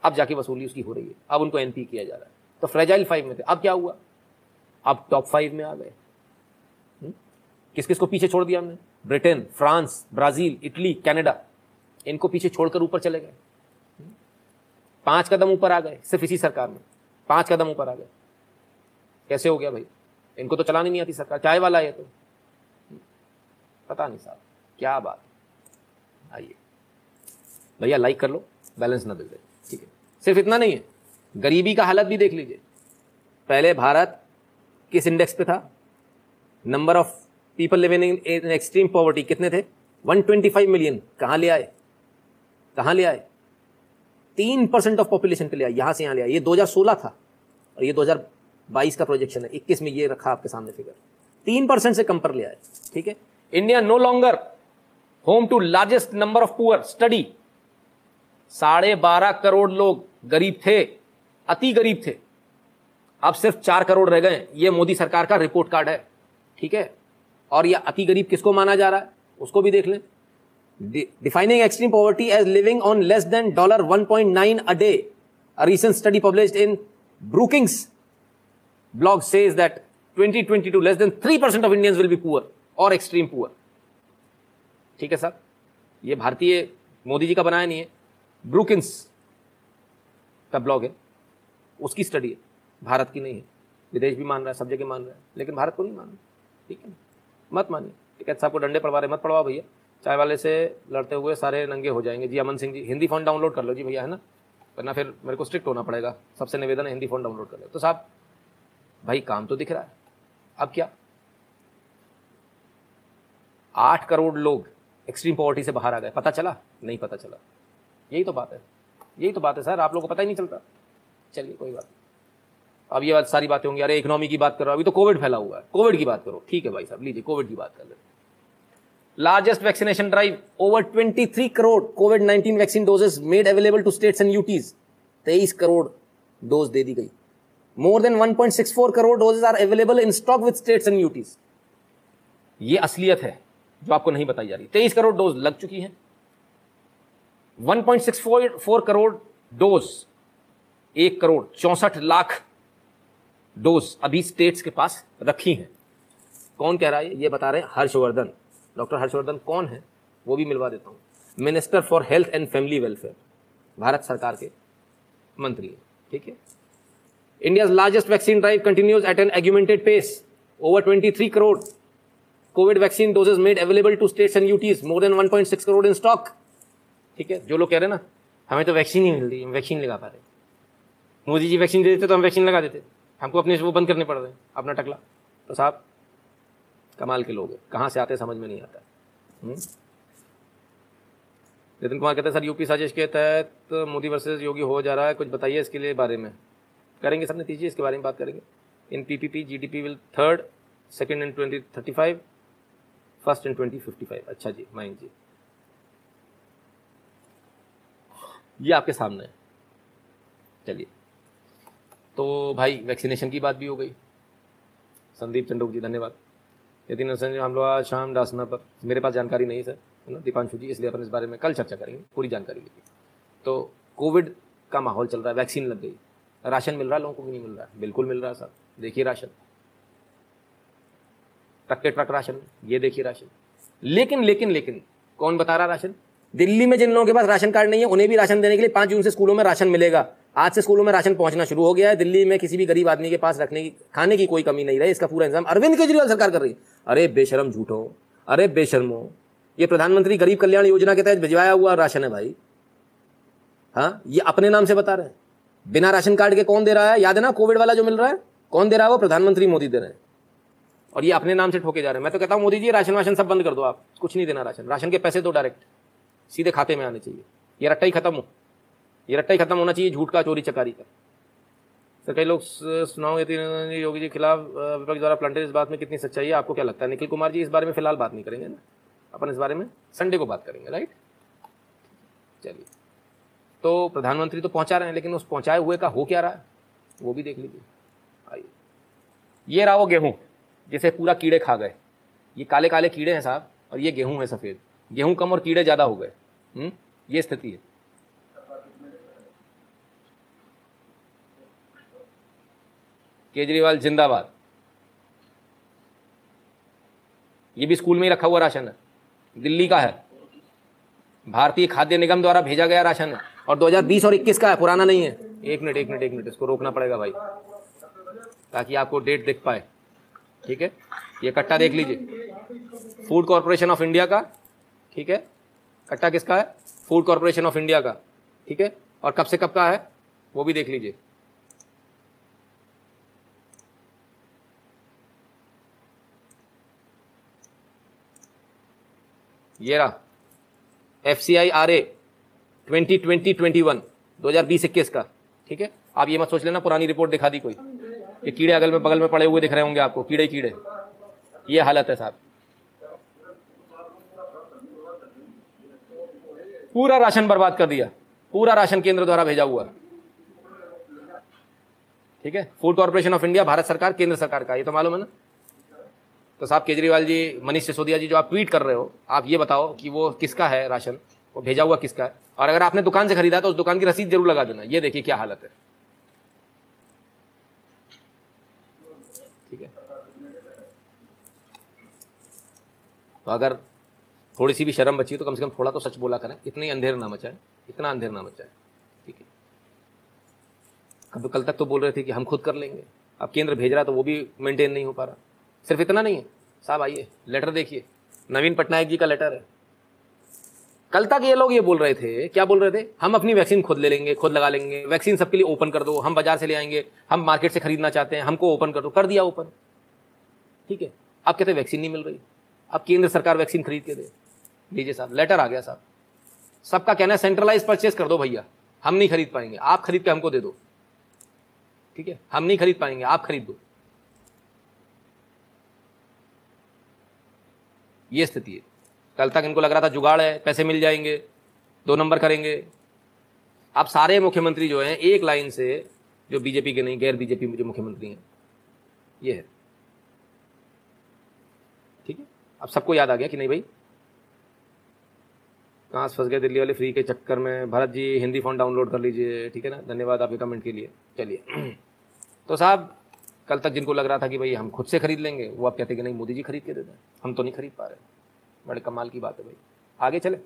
अब जाके वसूली उसकी हो रही है। अब उनको एनपी किया जा रहा है। तो फ्रेजाइल फाइव में थे। अब क्या हुआ? अब टॉप फाइव में आ गए। हम्म? किस किस को पीछे छोड़ दिया हमने? Britain, France, Brazil, Italy, Canada, इनको पीछे छोड़कर ऊपर चले गए। पाँच कदम ऊपर आ गए, सिर्फ़ इसी सरकार में। पाँच कदम ऊपर आ गए। कैसे हो गया भाई? इनको तो चलानी नहीं आती सरकार। चाय वाला है तो? पता नहीं साहब, क्या बात आइए। भैया लाइक कर लो बैलेंस ना दे ठीक है। सिर्फ़ इतना नहीं है, गरीबी का हालत भी देख लीजिए। पहले भारत किस इंडेक्स पे था? Number of people living in extreme poverty कितने थे? 125 मिलियन कहाँ ले आए? कहाँ ले आए? तीन परसेंट ऑफ़ पॉपुलेशन पे ले आए। यहाँ से यहाँ ले आए। ये 2016 था और ये 2022 का प्रोजेक्शन है। 21 में ये रखा आपके सामने फिगर तीन परसेंट से कम पर ले आए। ठीक है? India no longer home to largest number of poor study साढ़े बारह करोड़ लोग गरीब थे। अति गरीब थे। अब सिर्फ़ चार करोड़ रह गए ये मोदी सरकार का रिपोर्ट कार्ड है। ठीक है? और ये अति गरीब किसको माना जा रहा है? उसको भी देख लें। Defining extreme poverty as living on less than dollar 1.9 a day recent study published in brookings blog says that 2022 less than 3% of indians will be poor or extreme poor. ठीक है सर? ये भारतीय मोदी जी का बनाया नहीं है। ब्रुकिंस का ब्लॉग है। उसकी स्टडी है। भारत की नहीं है। विदेश भी मान रहा है, सब जगह मान रहा है। लेकिन भारत को नहीं मान रहा ठीक है मत मानिए। है साहब को डंडे पड़वा रहे मत पड़वाओ भैया। चाय वाले से लड़ते हुए सारे नंगे हो जाएँगे। जी, अमन सिंह जी, हिंदी फ़ोन डाउनलोड कर लो जी भैया, है ना? वरना फिर मेरे को स्ट्रिक्ट होना पड़ेगा। सबसे निवेदन है हिंदी फ़ोन डाउनलोड कर लो। तो साहब, भाई, काम तो दिख रहा है। अब क्या? आठ करोड़ लोग एक्सट्रीम पॉवर्टी से बाहर आ गए। पता चला? नहीं पता चला। यही तो बात है। यही तो बात है, सर। आप लोगों को पता ही नहीं चलता। चलिए, कोई बात अब ये बात सारी बातें होंगी। अरे इकोनॉमी की बात करो अभी तो कोविड फैला हुआ है। कोविड की बात करो। ठीक है भाई साहब, लीजिए कोविड की बात कर ले largest vaccination drive over 23 crore COVID 19 vaccine doses made available to states and UTs 23 crore dose दे दी गई। More than 1.64 crore doses are available in stock with states and UTs ये असलियत है, जो आपको नहीं बताई जा रही। तेईस करोड़ डोज लग चुकी है। 1.64 करोड़ डोज, एक करोड़ चौसठ लाख डोज अभी स्टेट्स के पास रखी हैं। कौन कह रहा है? ये बता रहे हैं हर्षवर्धन। डॉक्टर हर्षवर्धन कौन है? वो भी मिलवा देता हूँ। Minister for health and family welfare, Bharat सरकार के मंत्री है, ठीक है? India largest vaccine drive continues at an augmented pace, over 23 crore. COVID vaccine doses made available to states and UTs, more than 1.6 crore in stock. ठीक है? जो लोग कह रहे हैं ना, हमें तो वैक्सीन ही मिल रही है, वैक्सीन लगा पा रहे मोदी जी वैक्सीन दे देते तो हम वैक्सीन लगा देते। हमको अपने वो बंद करने पड़ रहे हैं। अपना टकला। तो साहब, कमाल के लोग हैं। कहाँ से आते समझ में नहीं आता। हम्म? नितिन कुमार कहते हैं, सर, यूपी साजिश के तहत मोदी वर्सेस योगी हो जा रहा है। कुछ बताइए इसके लिए बारे में। करेंगे सर, नतीजे इसके बारे में बात करेंगे। In P P P G D P will third, second in twenty thirty five, first in twenty fifty five. अच्छा जी, माइंड जी। ये आपके सामने है। चलिए। तो भाई वैक्सीनेशन की बात भी हो गई। संदीप चंडोक जी, धन्यवाद। यदि नरसन हम लोग आज शाम डासना पर। मेरे पास जानकारी नहीं सर, है ना? दीपांशु जी, इसलिए अपन इस बारे में कल चर्चा करेंगे, पूरी जानकारी लेंगे तो कोविड का माहौल चल रहा है, वैक्सीन लग गई। राशन मिल रहा है, लोगों को भी नहीं मिल रहा है। बिल्कुल मिल रहा है, सर। देखिए राशन। ट्रक के ट्रक राशन, ये देखिए राशन। लेकिन लेकिन लेकिन, कौन बता रहा राशन? दिल्ली में जिन लोगों के पास राशन कार्ड नहीं है, उन्हें भी राशन देने के लिए पाँच जून से स्कूलों में राशन मिलेगा। आज से स्कूलों में राशन पहुँचना शुरू हो गया है। दिल्ली में किसी भी गरीब आदमी के पास रखने की, खाने की कोई कमी नहीं रही। इसका पूरा इंतज़ाम अरविंद केजरीवाल सरकार कर रही। है अरे बेशरम झूठो। अरे बेशर्मो। ये प्रधानमंत्री गरीब कल्याण योजना के तहत भिजवाया हुआ राशन है भाई। हाँ ये अपने नाम से बता रहे हैं। बिना राशन कार्ड के कौन दे रहा है? याद है ना, कोविड वाला जो मिल रहा है? कौन दे रहा है वो? प्रधानमंत्री मोदी दे रहे हैं। और ये अपने नाम से ठोके जा रहे हैं। मैं तो कहता हूँ, मोदी जी, राशन वाशन सब बंद कर दो आप। कुछ नहीं देना राशन। राशन के पैसे दो डायरेक्ट। सीधे खाते में आने चाहिए। ये रट्टा ही खत्म हो। ये रट्टा ही खत्म होना चाहिए, झूठ का चोरी चकारी का। सर, कई लोग सुनाओ योगी जी के खिलाफ विपक्ष द्वारा प्लंटर इस बात में कितनी सच्चाई है, आपको क्या लगता है? निखिल कुमार जी इस बारे में फ़िलहाल बात नहीं करेंगे ना? अपन इस बारे में संडे को बात करेंगे राइट चलिए। तो प्रधानमंत्री तो पहुँचा रहे हैं, लेकिन उस पहुँचाए हुए का हो क्या रहा? है वो भी देख लीजिए। आइए। ये रहा वो गेहूँ, जिसे पूरा कीड़े खा गए। ये काले काले कीड़े हैं साहब, और ये गेहूँ है सफ़ेद। गेहूँ कम और कीड़े ज़्यादा हो गए। हम्म? ये स्थिति है। केजरीवाल जिंदाबाद। ये भी स्कूल में ही रखा हुआ राशन। है दिल्ली का है। भारतीय खाद्य निगम द्वारा भेजा गया राशन। है और 2020 और 21 का है, पुराना नहीं है। एक मिनट एक मिनट एक मिनट, इसको रोकना पड़ेगा भाई। ताकि आपको डेट दिख पाए। ठीक है? ये कट्टा देख लीजिए। फ़ूड कॉरपोरेशन ऑफ़ इंडिया का। ठीक है? कट्टा किसका है? फ़ूड कॉरपोरेशन ऑफ़ इंडिया का। ठीक है? और कब से कब का है? वो भी देख लीजिए। ये रहा। F C I R A twenty twenty twenty one दो हज़ार बीस इक्कीस का, ठीक है? आप ये मत सोच लेना, पुरानी रिपोर्ट दिखा दी कोई। ये कीड़े अगल में बगल में पड़े हुए दिख रहे होंगे आपको, कीड़े कीड़े। ये हालत है साहब। पूरा राशन बर्बाद कर दिया। पूरा राशन केंद्र द्वारा भेजा हुआ। ठीक है? Food corporation of India Bharat सरकार, केंद्र सरकार का, ये तो मालूम है ना? तो साहब केजरीवाल जी, मनीष सिसोदिया जी जो आप ट्वीट कर रहे हो, आप ये बताओ कि वो किसका है राशन? वो भेजा हुआ किसका है? और अगर आपने दुकान से खरीदा तो उस दुकान की रसीद ज़रूर लगा देना। ये देखिए क्या हालत है। ठीक है? तो अगर थोड़ी सी भी शर्म बची तो कम से कम थोड़ा तो सच बोला करें। इतनी अंधेर ना मचाए। इतना अंधेर ना मचाए। ठीक है? कब कल तक तो बोल रहे थे कि हम खुद कर लेंगे। अब केंद्र भेज रहा तो वो भी मेंटेन नहीं हो पा रहा। सिर्फ़ इतना नहीं है। साहब, आइए लेटर देखिए। नवीन पटनायक जी का लेटर है। कल तक ये लोग ये बोल रहे थे, क्या बोल रहे थे? हम अपनी वैक्सीन खुद ले लेंगे, खुद लगा लेंगे। वैक्सीन सबके लिए ओपन कर दो। हम बाज़ार से ले आएँगे। हम मार्केट से खरीदना चाहते हैं। हमको ओपन कर दो। कर दिया ओपन ठीक है? अब कहते वैक्सीन नहीं मिल रही। अब केंद्र सरकार वैक्सीन खरीद के दे। लीजिए साहब लेटर आ गया साहब। सबका कहना है सेंट्रलाइज परचेस कर दो भैया। हम नहीं खरीद पाएँगे। आप खरीद के हमको दे दो। ठीक है? हम नहीं खरीद पाएँगे। आप खरीद दो। ये स्थिति है। कल तक इनको लग रहा था जुगाड़ है, पैसे मिल जाएँगे, दो नंबर करेंगे। अब सारे मुख्यमंत्री जो हैं, एक लाइन से जो बीजेपी के नहीं, गैर बीजेपी जो मुख्यमंत्री हैं, ये है। ठीक है? अब सबको याद आ गया कि नहीं भाई? कहाँ फंस गए दिल्ली वाले? फ्री के चक्कर में। भरत जी, हिंदी फ़ोन डाउनलोड कर लीजिए। ठीक है ना? धन्यवाद आपके कमेंट के लिए। चलिए। तो साहब कल तक जिनको लग रहा था कि भाई हम खुद से खरीद लेंगे, वो आप कहते कि नहीं, मोदी जी खरीद के देते हैं हम तो नहीं खरीद पा रहे। बड़े कमाल की बात है भाई। आगे चले।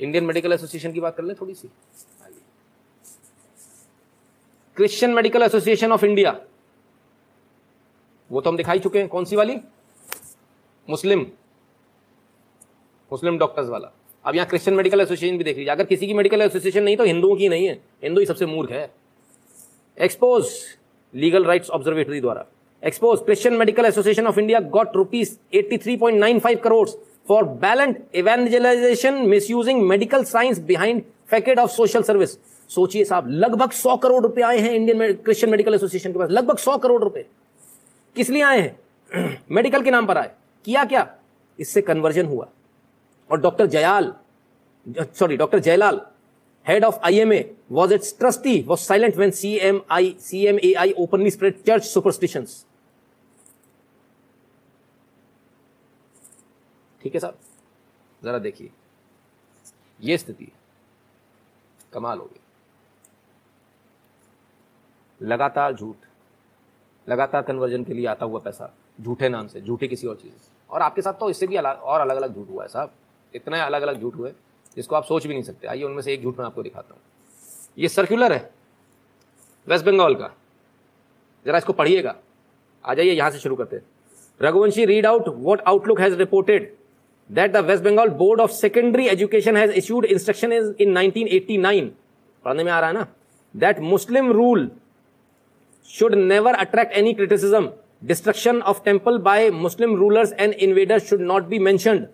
इंडियन मेडिकल एसोसिएशन की बात कर ले थोड़ी सी। Christian medical association of India. वो तो हम दिखाई चुके हैं। कौन सी वाली? मुस्लिम। मुस्लिम डॉक्टर्स वाला। अब यहाँ क्रिश्चियन मेडिकल एसोसिएशन भी देख लीजिए। अगर किसी की मेडिकल एसोसिएशन नहीं तो हिंदुओं की नहीं है। हिंदू ही सबसे मूर्ख है। एक्सपोज। लीगल राइट्स ऑब्जर्वेटरी द्वारा। Expose Christian medical association of India got rupees eighty three point nine five crore for blatant evangelisation misusing medical science behind facade of social service सोचिए साहब, लगभग सौ करोड़ रुपए आए हैं इंडियन क्रिश्चियन मेडिकल एसोसिएशन के पास। लगभग सौ करोड़ रुपए। किस लिए आए हैं? मेडिकल के नाम पर आए। किया क्या? इससे कन्वर्जन हुआ। और doctor Jayal sorry doctor Jayalal head of IMA was its trustee, was silent when CMI CMAI openly spread church superstitions. ठीक है साहब? जरा देखिए। ये स्थिति कमाल हो गई। लगातार झूठ, लगातार कन्वर्जन के लिए आता हुआ पैसा, झूठे नाम से, झूठे किसी और चीज़ और आपके साथ तो इससे भी और अलग अलग झूठ हुआ है साहब। इतने अलग अलग झूठ हुए। जिसको आप सोच भी नहीं सकते। आइए उनमें से एक झूठ मैं आपको दिखाता हूँ। ये सर्कुलर है वेस्ट बंगाल का। जरा इसको पढ़िएगा। आ जाइए, यहाँ से शुरू करते हैं। Raghuvanshi read out what Outlook has reported that the West Bengal board of secondary education has issued instruction in 1989 पढ़ने में आ रहा है ना? That Muslim rule should never attract any criticism destruction of temple by Muslim rulers and invaders should not be mentioned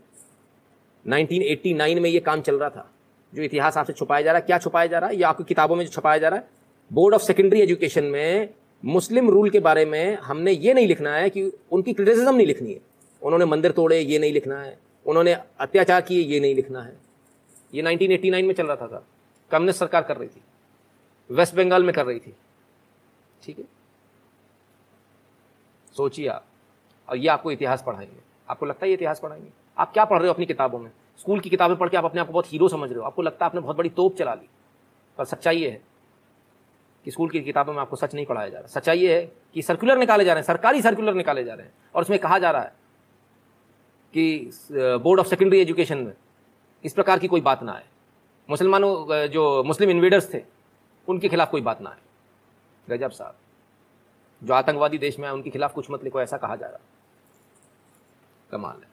1989 में ये काम चल रहा था जो इतिहास आपसे छुपाया जा रहा है। क्या छुपाया जा रहा है? या आपकी किताबों में जो छुपाया जा रहा है? बोर्ड ऑफ़ सेकेंडरी एजुकेशन में मुस्लिम रूल के बारे में हमने ये नहीं लिखना है कि उनकी क्रिटिसिज्म नहीं लिखनी है। उन्होंने मंदिर तोड़े ये नहीं लिखना है। उन्होंने अत्याचार किए ये नहीं लिखना है। ये 1989 में चल रहा था, था। कम्युनिस्ट सरकार कर रही थी। वेस्ट बंगाल में कर रही थी। ठीक है? सोचिए आप। और ये आपको इतिहास पढ़ाएँगे। आपको लगता है ये इतिहास पढ़ाएँगे? आप क्या पढ़ रहे हो अपनी किताबों में? स्कूल की किताबें पढ़ के आप अपने आप को बहुत हीरो समझ रहे हो। आपको लगता है आपने बहुत बड़ी तोप चला ली। पर सच्चाई ये है कि स्कूल की किताबों में आपको सच नहीं पढ़ाया जा रहा। सच्चाई ये है कि सर्कुलर निकाले जा रहे हैं, सरकारी सर्कुलर निकाले जा रहे हैं। और उसमें कहा जा रहा है कि बोर्ड ऑफ़ सेकेंडरी एजुकेशन में इस प्रकार की कोई बात ना आए। मुसलमानों जो मुस्लिम इन्वेडर्स थे, उनके खिलाफ कोई बात ना आए। गजब साहब। जो आतंकवादी देश में है उनके खिलाफ कुछ मत लिखो, ऐसा कहा जा रहा। कमाल है।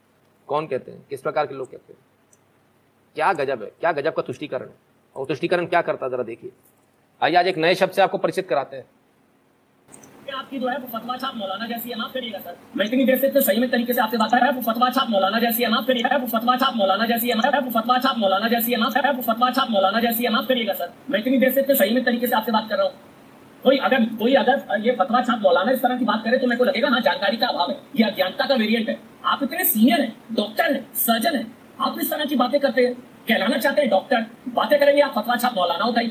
कौन कहते हैं? किस प्रकार के लोग कहते हैं? क्या गजब है? क्या गजब का तुष्टिकरण है? और तुष्टिकरण क्या करता जरा देखिए। आइए, आज एक नए शब्द से आपको परिचित कराते हैं। आपकी जो है वो फतवा छाप मौलाना जैसी है माफ़ करिएगा, सर। मैं इतनी देर से इतने सही में तरीके से आपसे बात कर रहा है, वो फतवा छाप मौलाना जैसी है माफ़ वो फतवा छाप मौलाना जैसी है है वो फतवा छाप मौलाना जैसी है है वो फतवा छाप मौलाना जैसी है माफ़ करिएगा, सर। मैं इतनी देर से इतने सही में तरीके से आपसे बात कर रहा हूँ। कोई अगर कोई अगर ये फतवा छाप मौलाना इस तरह की बात करे तो मेरे को लगेगा हाँ जानकारी का अभाव है ये अज्ञानता का वेरिएंट है। आप इतने सीनियर हैं डॉक्टर हैं सर्जन हैं आप इस तरह की बातें करते हैं कहलाना चाहते हैं डॉक्टर बातें करेंगे आप फतवा छाप मौलाना होता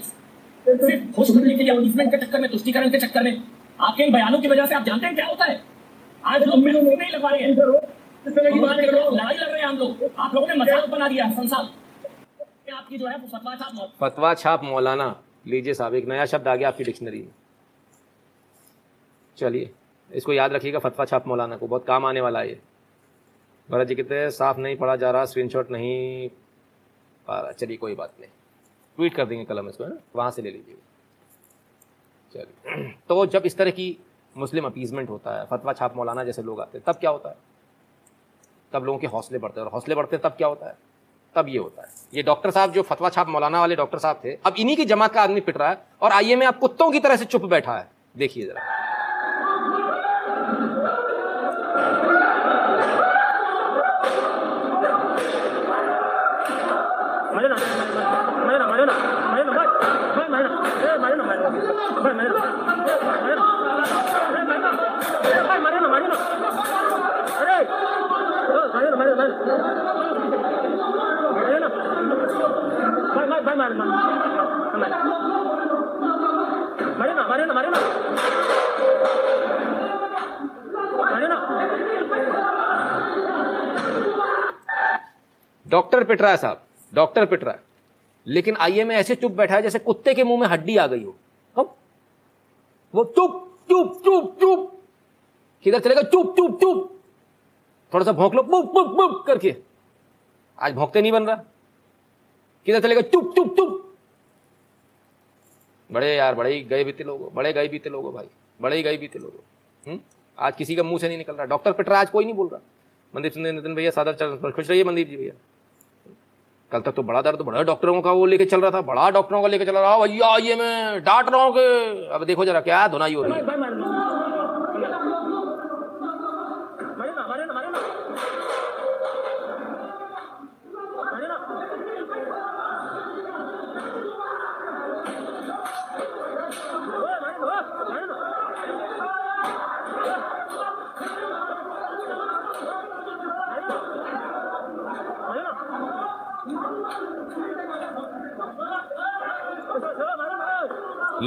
सिर्फ़ खुश होने के लिए के चक्कर में तुष्टिकरण के चक्कर में आपके इन बयानों की वजह से आप जानते हैं क्या होता है? आज लोग मिलो नहीं लगवा रहे हैं। इस तरह की बात कर। रहे हो लड़ाई लड़ रहे हैं हम लोग। आप लोगों ने मज़ाक बना दिया संसार आपकी जो है फतवा छाप फतवा छाप मौलाना। लीजिए साहब, एक नया शब्द आ गया आपकी डिक्शनरी में। चलिए, इसको याद रखिएगा फतवा छाप मौलाना को, बहुत काम आने वाला है ये। भरत जी कहते साफ़ नहीं पढ़ा जा रहा स्क्रीनशॉट नहीं पा रहा। चलिए, कोई बात नहीं। ट्वीट कर देंगे कलम इसको है ना? वहाँ से ले लीजिए चलिए। तो जब इस तरह की मुस्लिम अपीजमेंट होता है, फतवा छाप मौलाना जैसे लोग आते हैं, तब क्या होता है? तब लोगों के हौसले बढ़ते हैं, और हौसले बढ़ते हैं, तब क्या होता है? तब ये होता है। ये डॉक्टर साहब जो फतवा छाप मौलाना वाले डॉक्टर साहब थे, अब इन्हीं की जमात का आदमी पिट रहा है और आइए में आप कुत्तों की तरह से चुप बैठा है। देखिए जरा। डॉक्टर पिटरा है साहब, डॉक्टर पिटरा है। लेकिन आइए में ऐसे चुप बैठा है जैसे कुत्ते के मुँह में हड्डी आ गई हो। हम वो चुप चुप चुप चुप। किधर चलेगा चुप चुप चुप। थोड़ा सा भौंक लो, बुप बुप बुप करके। आज भौंकते नहीं बन रहा। किधर चलेगा चुप चुप चुप। बड़े यार, बड़े ही गए बीते लोग, बड़े गए बीते लोग भाई, बड़े ही गए बीते लोग। हम्म? आज किसी का मुँह से नहीं निकल रहा। डॉक्टर पिट रहा आज कोई नहीं बोल रहा। मनदीप सिंह नितिन भैया, सादर चल खुश रहिए मनदीप जी भैया। कल तक तो बड़ा दर्द, बड़ा डॉक्टरों का वो लेके चल रहा था, बड़ा डॉक्टरों का लेके चल रहा भैया, ये मैं डांट रहा हूँ अब देखो जरा, क्या धुनाई हो रही है।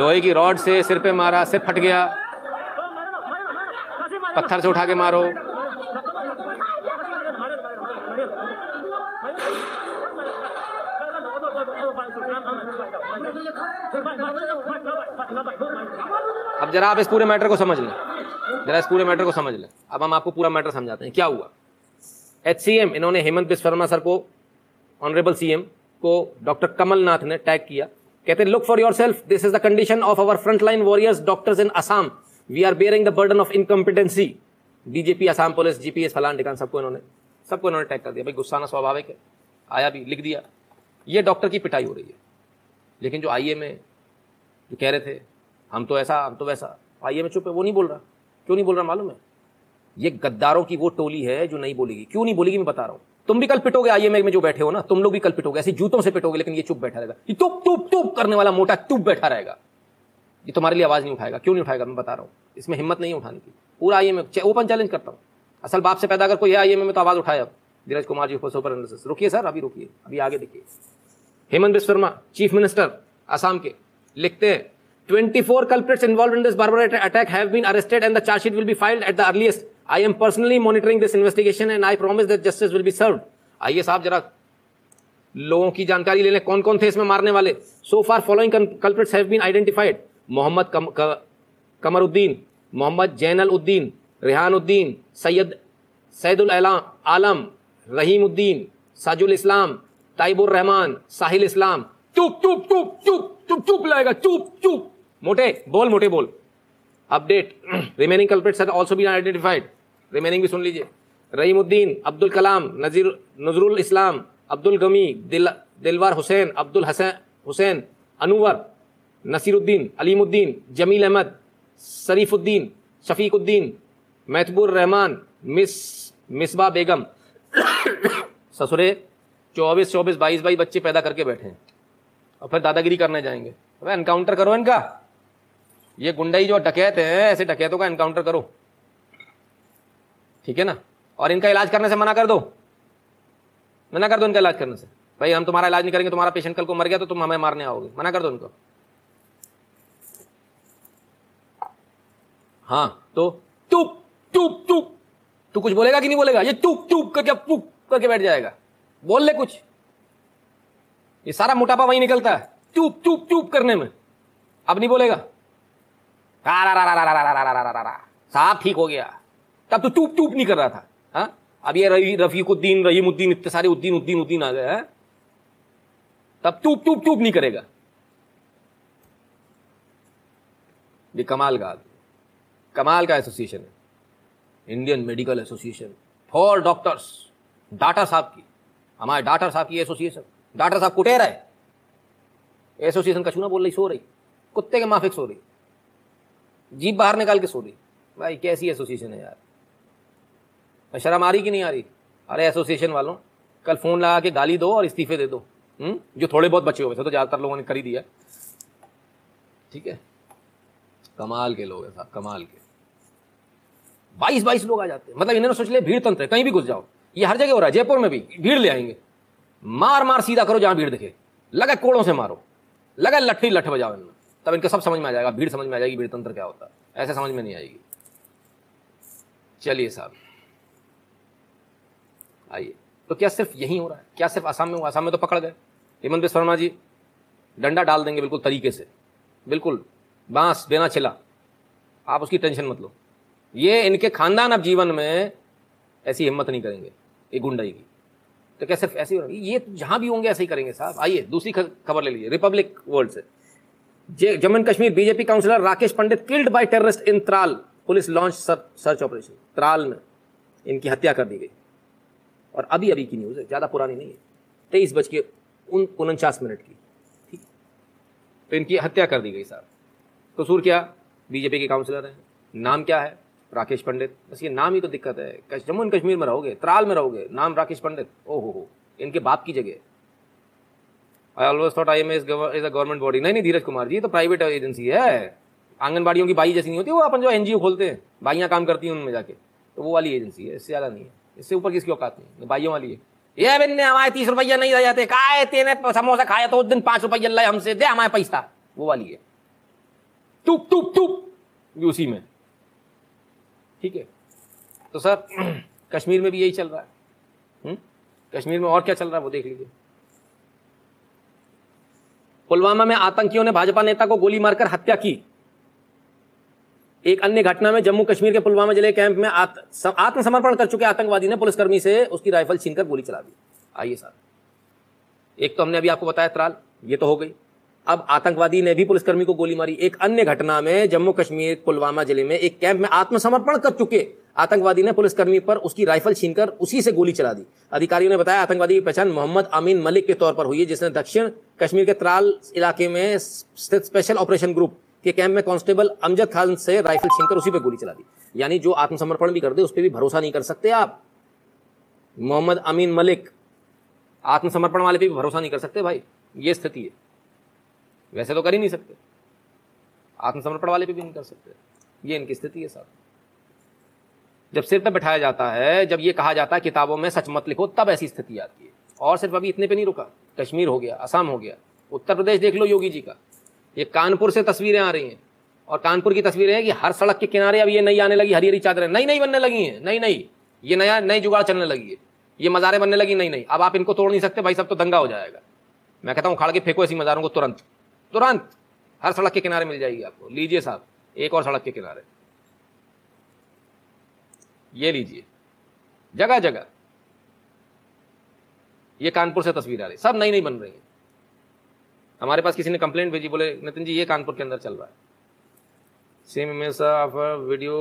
लोहे की रॉड से सिर पे मारा, सिर फट गया। पत्थर से उठा के मारो। अब जरा आप इस पूरे मैटर को समझ लें। जरा इस पूरे मैटर को समझ लें। अब हम आपको पूरा मैटर समझाते हैं। क्या हुआ? एचसीएम इन्होंने हेमंत बिस्वर्मा सर को ऑनरेबल सीएम को डॉक्टर कमलनाथ ने टैग किया। कहते look for yourself this is the condition of our front line warriors doctors in Assam we are bearing the burden of incompetency DGP Assam police GPS फलान ठिकान सबको इन्होंने सबको इन्होंने टैग कर दिया। भाई, गुस्सा ना स्वाभाविक है। आया भी, लिख दिया। ये डॉक्टर की पिटाई हो रही है। लेकिन जो आई ए में जो कह रहे थे, हम तो ऐसा, हम तो वैसा। आई ए में चुप है, वो नहीं बोल रहा। क्यों नहीं बोल रहा, मालूम है? ये गद्दारों की वो टोली है जो नहीं बोलेगी। क्यों नहीं बोलेगी, मैं बता रहा हूँ। तुम भी कल पिटोगे आईएमए में जो बैठे हो ना, तुम लोग भी कल पिटोगे ऐसे जूतों से पिटोगे लेकिन ये चुप बैठा रहेगा। ये तुप तुप तुप करने वाला मोटा चुप बैठा रहेगा। ये तुम्हारे लिए आवाज़ नहीं उठाएगा। क्यों नहीं उठाएगा, मैं बता रहा हूँ। इसमें हिम्मत नहीं उठाने की। पूरा आईएमए ओपन चैलेंज करता हूँ। असल बाप से पैदा अगर कोई है आईएमए में तो आवाज़ उठाया धीरज कुमार जी सुपर रुकिए सर, अभी रुकिए। अभी आगे देखिए। हेमंत बिस्व शर्मा चीफ मिनिस्टर आसाम के। लिखते हैं 24 culprits involved in this barbarous attack have been arrested and the charge sheet will be filed at the earliest. I am personally monitoring this investigation and I promise that justice will be served. आइए साहब, जरा लोगों की जानकारी ले लें कौन कौन थे इसमें मारने वाले? So far following culprits have been identified Mohammad Kamruddin, Mohammad Zainal Uddin Rehan Uddin Syed Saidul Alam Rahim Uddin Sajul Islam, Taibur Rahman, Sahil Islam. चुप चुप चुप चुप चुप चुप लाएगा, चुप चुप। मोटे, बोल मोटे बोल। Update remaining culprits also been identified remaining भी सुन लीजिए। रहीमुद्दीन, अब्दुल कलाम, नजीर, नजरुल इस्लाम, अब्दुल गमी, दिल, दिलवार हुसैन, अब्दुल हसन हुसैन, अनवर, नसीरुद्दीन, अलीमुद्दीन, जमील अहमद, शरीफुद्दीन, शफीकुद्दीन, महतबुर रहमान, मिस, मिसबा बेगम। ससुरे, चौबीस चौबीस, बाईस बाईस बच्चे पैदा करके बैठे हैं। और फिर दादागिरी करने जाएँगे। अबे एनकाउंटर करो इनका। ये गुंडाई जो डकैत है, ऐसे डकैतों का एनकाउंटर करो। ठीक है ना और इनका इलाज करने से मना कर दो मना कर दो इनका इलाज करने से भाई हम तुम्हारा इलाज नहीं करेंगे तुम्हारा पेशेंट कल को मर गया तो तुम हमें मारने आओगे मना कर दो उनको हाँ तो चुप चुप चुप तू कुछ बोलेगा कि नहीं बोलेगा ये चुप चुप करके पुप करके बैठ जाएगा बोल ले कुछ ये सारा मोटापा वहीं निकलता है चुप चुप चुप करने में अब नहीं बोलेगा साहब ठीक हो गया तब तो चुप चुप नहीं कर रहा था हाँ? अब ये रही, रफीकुद्दीन, रहीमुद्दीन, इतने सारे उद्दीन उद्दीन उद्दीन आ गए, हैं? तब चुप चुप चुप नहीं करेगा। ये कमाल का कमाल का एसोसिएशन है। Indian medical association for doctors doctor साहब की, हमारे डॉक्टर साहब की एसोसिएशन डॉक्टर साहब कुटेर है। एसोसिएशन कछू ना बोल रही, सो रही, कुत्ते के माफिक सो रही जीप बाहर निकाल के सो रही। भाई, कैसी एसोसिएशन है यार? शर्म आ रही कि नहीं आ रही? अरे एसोसिएशन वालों, कल फ़ोन लगा के गाली दो और इस्तीफे दे दो। हुँ? हम्म? जो थोड़े बहुत बचे हुए थे तो ज़्यादातर लोगों ने कर ही दिया। ठीक है? कमाल के लोग हैं साहब, कमाल के। बाईस बाईस लोग आ जाते हैं। मतलब इन्होंने सोच लिया भीड़ तंत्र है, कहीं भी घुस जाओ। ये हर जगह हो रहा है, जयपुर में भी, भीड़ ले आएँगे। मार मार सीधा करो जहाँ भीड़ दिखे। लगा कोड़ों से मारो। लगा लट्ठी लठ बजाओ इनमें। तब इनको सब समझ में आ जाएगा, भीड़ समझ में आ जाएगी, भीड़ तंत्र क्या होता है? ऐसे समझ में नहीं आएगी। चलिए साहब। आइए। तो क्या सिर्फ़ यही हो रहा है? क्या सिर्फ़ आसाम में हुआ? आसाम में तो पकड़ गए। हेमंत बिस्व शर्मा जी, डंडा डाल देंगे बिल्कुल तरीके से। बिल्कुल, बाँस देना छिला। आप उसकी टेंशन मत लो। ये इनके खानदान अब जीवन में ऐसी हिम्मत नहीं करेंगे, ये गुंडाई की। तो क्या सिर्फ़ ऐसे ही ये जहाँ भी होंगे ऐसे ही करेंगे साहब। आइए, दूसरी खबर ले लीजिए। रिपब्लिक वर्ल्ड से। Jammu and Kashmir BJP councillor Rakesh Pandit killed by terrorist in Tral. Police launch search operation. Tral में इनकी हत्या कर दी गई। और अभी अभी की न्यूज़ है, ज़्यादा पुरानी नहीं है। तेईस बज के उन, उनचास मिनट की, ठीक। तो इनकी हत्या कर दी गई, साहब। कसूर क्या? बीजेपी के काउंसिलर हैं। नाम क्या है? राकेश पंडित। बस ये नाम ही तो दिक्कत है। जम्मू एंड कश्मीर में रहोगे, त्राल में रहोगे, नाम राकेश पंडित। ओ हो, इनके बाप की जगह। I always thought I M S is a government body नहीं नहीं, धीरज कुमार जी तो प्राइवेट एजेंसी है। आंगनबाड़ियों की बाई जैसी नहीं होती, वो अपन जो एनजीओ खोलते हैं, बाइयाँ काम करती हैं उनमें जाके। तो वो वाली एजेंसी है, इससे ज़्यादा नहीं है। इससे ऊपर किसकी औकात नहीं? बाइयों वाली ये बिन्ने हमारे तीस रुपया नहीं रह जाते। का तेने समोसा खाया तो उस दिन पाँच रुपया लाए हमसे। दे हमारे पैसा। वो वाली है। टूप टूप टूप। उसी में। ठीक है। तो सर, कश्मीर में भी यही चल रहा है हुँ? हम्म? कश्मीर में और क्या चल रहा है वो देख लीजिए। पुलवामा में आतंकियों ने भाजपा नेता को गोली मारकर हत्या की। एक अन्य घटना में जम्मू कश्मीर के पुलवामा ज़िले कैंप में आत्मसमर्पण कर चुके आतंकवादी ने पुलिसकर्मी से उसकी राइफल छीनकर गोली चला दी। आइए सर एक तो हमने अभी आपको बताया त्राल, ये तो हो गई। अब आतंकवादी ने भी पुलिसकर्मी को गोली मारी। एक अन्य घटना में जम्मू कश्मीर पुलवामा ज़िले में एक कैंप में आत्मसमर्पण कर चुके आतंकवादी ने पुलिसकर्मी पर उसकी राइफल छीनकर उसी से गोली चला दी। अधिकारियों ने बताया, आतंकवादी की पहचान मोहम्मद अमीन मलिक के तौर पर हुई है, जिसने दक्षिण कश्मीर के त्राल इलाके में स्थित स्पेशल ऑपरेशन ग्रुप के कैंप में कांस्टेबल अमजद खान से राइफल छीनकर उसी पर गोली चला दी। यानी जो आत्मसमर्पण भी कर दे, उस पर भी भरोसा नहीं कर सकते आप। मोहम्मद अमीन मलिक, आत्मसमर्पण वाले पे भी भरोसा नहीं कर सकते भाई। ये स्थिति है। वैसे तो कर ही नहीं सकते। आत्मसमर्पण वाले पे भी नहीं कर सकते। ये इनकी स्थिति है साहब। जब सिर पर बैठाया जाता है, जब ये कहा जाता है, किताबों में सच मत लिखो, तब ऐसी स्थिति आती है। और सिर्फ़ अभी इतने पे नहीं रुका। कश्मीर हो गया, असम हो गया। उत्तर प्रदेश देख लो योगी जी का। ये कानपुर से तस्वीरें आ रही हैं। और कानपुर की तस्वीरें हैं कि हर सड़क के किनारे अब ये नई आने लगी हरी हरी चादरें। नई नई बनने लगी हैं, नई नई। ये नया, नई जुगाड़ चलने लगी है। ये मज़ारें बनने लगी नहीं नई। अब आप इनको तोड़ नहीं सकते, भाई सब तो दंगा हो जाएगा। मैं कहता हूँ, उखाड़ के फेंको ऐसी मज़ारों को तुरंत। तुरंत! हर सड़क के किनारे मिल जाएगी आपको। लीजिए साहब, एक और सड़क के किनारे। ये लीजिए। जगह जगह ये कानपुर से तस्वीर आ रही सब नई नई बन रही है। हमारे पास किसी ने कंप्लेंट भेजी, बोले, नितिन जी, ये कानपुर के अंदर चल रहा है। सेम इमेज ऑफ़ वीडियो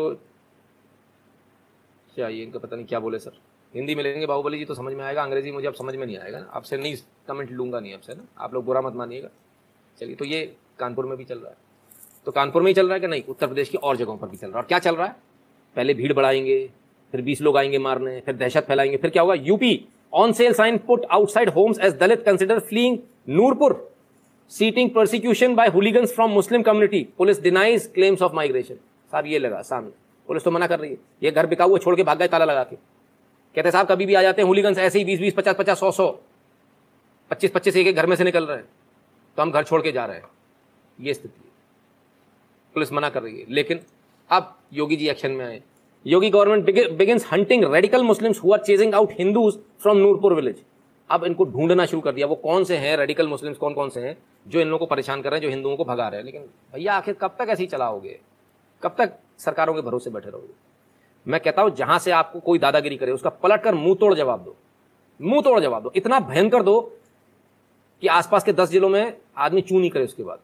क्या ये इनका पता नहीं क्या बोले सर हिंदी में लेंगे बाहुबली जी तो समझ में आएगा, अंग्रेज़ी मुझे अब समझ में नहीं आएगा ना। आपसे नहीं कमेंट लूँगा नहीं आपसे ना। आप लोग बुरा मत मानिएगा। चलिए तो ये कानपुर में भी चल रहा है। तो कानपुर में ही चल रहा है कि नहीं? उत्तर प्रदेश की और जगहों पर भी चल रहा है। और क्या चल रहा है? पहले भीड़ बढ़ाएँगे, फिर बीस लोग आएँगे मारने, फिर दहशत फैलाएँगे। फिर क्या होगा? UP on sale sign put outside homes as Dalit consider fleeing Noorpur citing prosecution by hooligans from Muslim community police denies claims of migration साहब, ये लगा सामने। पुलिस तो मना कर रही है। ये घर बिका हुआ छोड़ के भाग गए ताला लगा के। कहते साहब, कभी भी आ जाते हैं हुलीगन्स ऐसे ही बीस बीस, पचास पचास, सौ सौ, पच्चीस पच्चीस एक एक घर में से निकल रहे हैं। तो हम घर छोड़ के जा रहे हैं। ये स्थिति है। पुलिस मना कर रही है। लेकिन अब योगी जी एक्शन में आए। Yogi government begins hunting radical Muslims who are chasing out Hindus from Noorpur village अब इनको ढूंढना शुरू कर दिया। वो कौन से हैं? रेडिकल मुस्लिम्स कौन कौन से हैं? जो इन लोगों को परेशान कर रहे हैं, जो हिंदुओं को भगा रहे हैं। लेकिन भैया, आखिर कब तक ऐसे ही चलाओगे? कब तक सरकारों के भरोसे बैठे रहोगे? मैं कहता हूँ, जहाँ से आपको कोई दादागिरी करे, उसका पलट कर मुँह तोड़ जवाब दो। मुँह तोड़ जवाब दो। इतना भयंकर दो कि आसपास के दस जिलों में आदमी चू नहीं करे उसके बाद।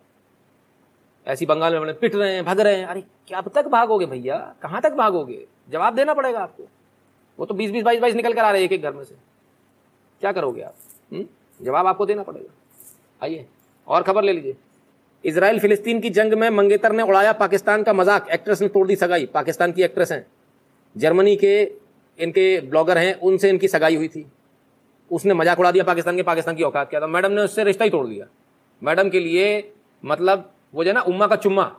ऐसी बंगाल में बने पिट रहे हैं, भग रहे हैं। अरे, क्या अब तक भागोगे भैया? कहाँ तक भागोगे? जवाब देना पड़ेगा आपको। वो तो बीस बीस बाईस बाईस निकल कर आ रहे हैं एक एक घर में से। क्या करोगे आप? हुँ? जवाब आपको देना पड़ेगा। आइए, और खबर ले लीजिए। इसराइल फिलिस्तीन की जंग में मंगेतर ने उड़ाया पाकिस्तान का मज़ाक। एक्ट्रेस ने तोड़ दी सगाई। पाकिस्तान की एक्ट्रेस हैं। जर्मनी के इनके ब्लॉगर हैं, उनसे इनकी सगाई हुई थी। उसने मज़ाक उड़ा दिया पाकिस्तान के, पाकिस्तान की औकात किया था मैडम ने उससे रिश्ता ही तोड़ दिया। मैडम के लिए मतलब वो जो ना, उम्मा का चुम्मा।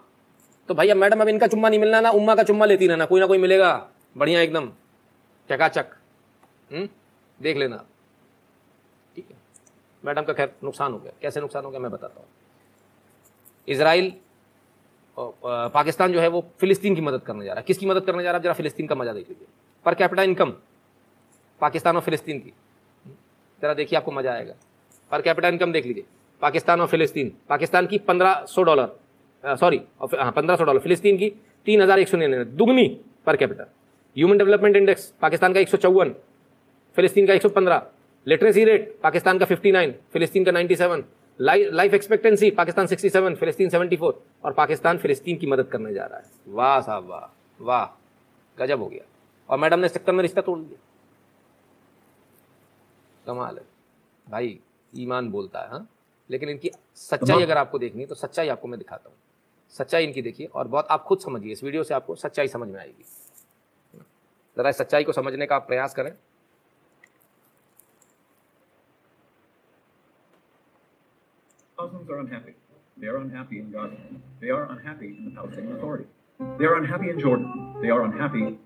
तो भैया, मैडम, अब इनका चुम्मा नहीं मिलना ना, उम्मा का चुम्मा लेती रहना। कोई ना कोई मिलेगा। बढ़िया एकदम। चकाचक। हम्म? देख लेना। है मैडम का खैर नुकसान हो गया। कैसे नुकसान हो गया मैं बताता हूँ। इसराइल पाकिस्तान जो है वो फिलिस्तीन की मदद करने जा रहा है। किसकी मदद करने जा रहा है? जरा फिलिस्तीन का मज़ा देख लीजिए। पर कैपिटल इनकम, पाकिस्तान और फिलिस्तीन की। जरा देखिए आपको मज़ा आएगा। पर कैपिटा इनकम देख लीजिए। पाकिस्तान और फिलिस्तीन। पाकिस्तान की पंद्रह सौ डॉलर सॉरी हाँ पंद्रह सौ डॉलर। फिलिस्तीन की तीन हज़ार एक सौ निन्यानवे। दुगनी पर capital. Human development index, Pakistan का एक सौ चौवन। फिलिस्तीन का एक सौ पंद्रह। लिटरेसी रेट पाकिस्तान का फिफ्टी नाइन फिलिस्तीन का ninety seven life expectancy Pakistan sixty seven फिलिस्तीन सेवेंटी फोर और पाकिस्तान फिलिस्तीन की मदद करने जा रहा है। वाह साहब वाह वाह गजब हो गया। और मैडम ने चक्कर में रिश्ता तोड़ दिया। कमाल है। भाई ईमान बोलता है हाँ? लेकिन इनकी सच्चाई अगर आपको देखनी है तो सच्चाई आपको मैं दिखाता हूँ। सच्चाई इनकी देखिए और बहुत आप खुद समझिए इस वीडियो से आपको सच्चाई समझ में आएगी। ज़रा इस सच्चाई को समझने का आप प्रयास करें। Muslims are unhappy. They are unhappy in Gaza. They are unhappy in the Palestinian Authority. They are unhappy in Jordan. They are unhappy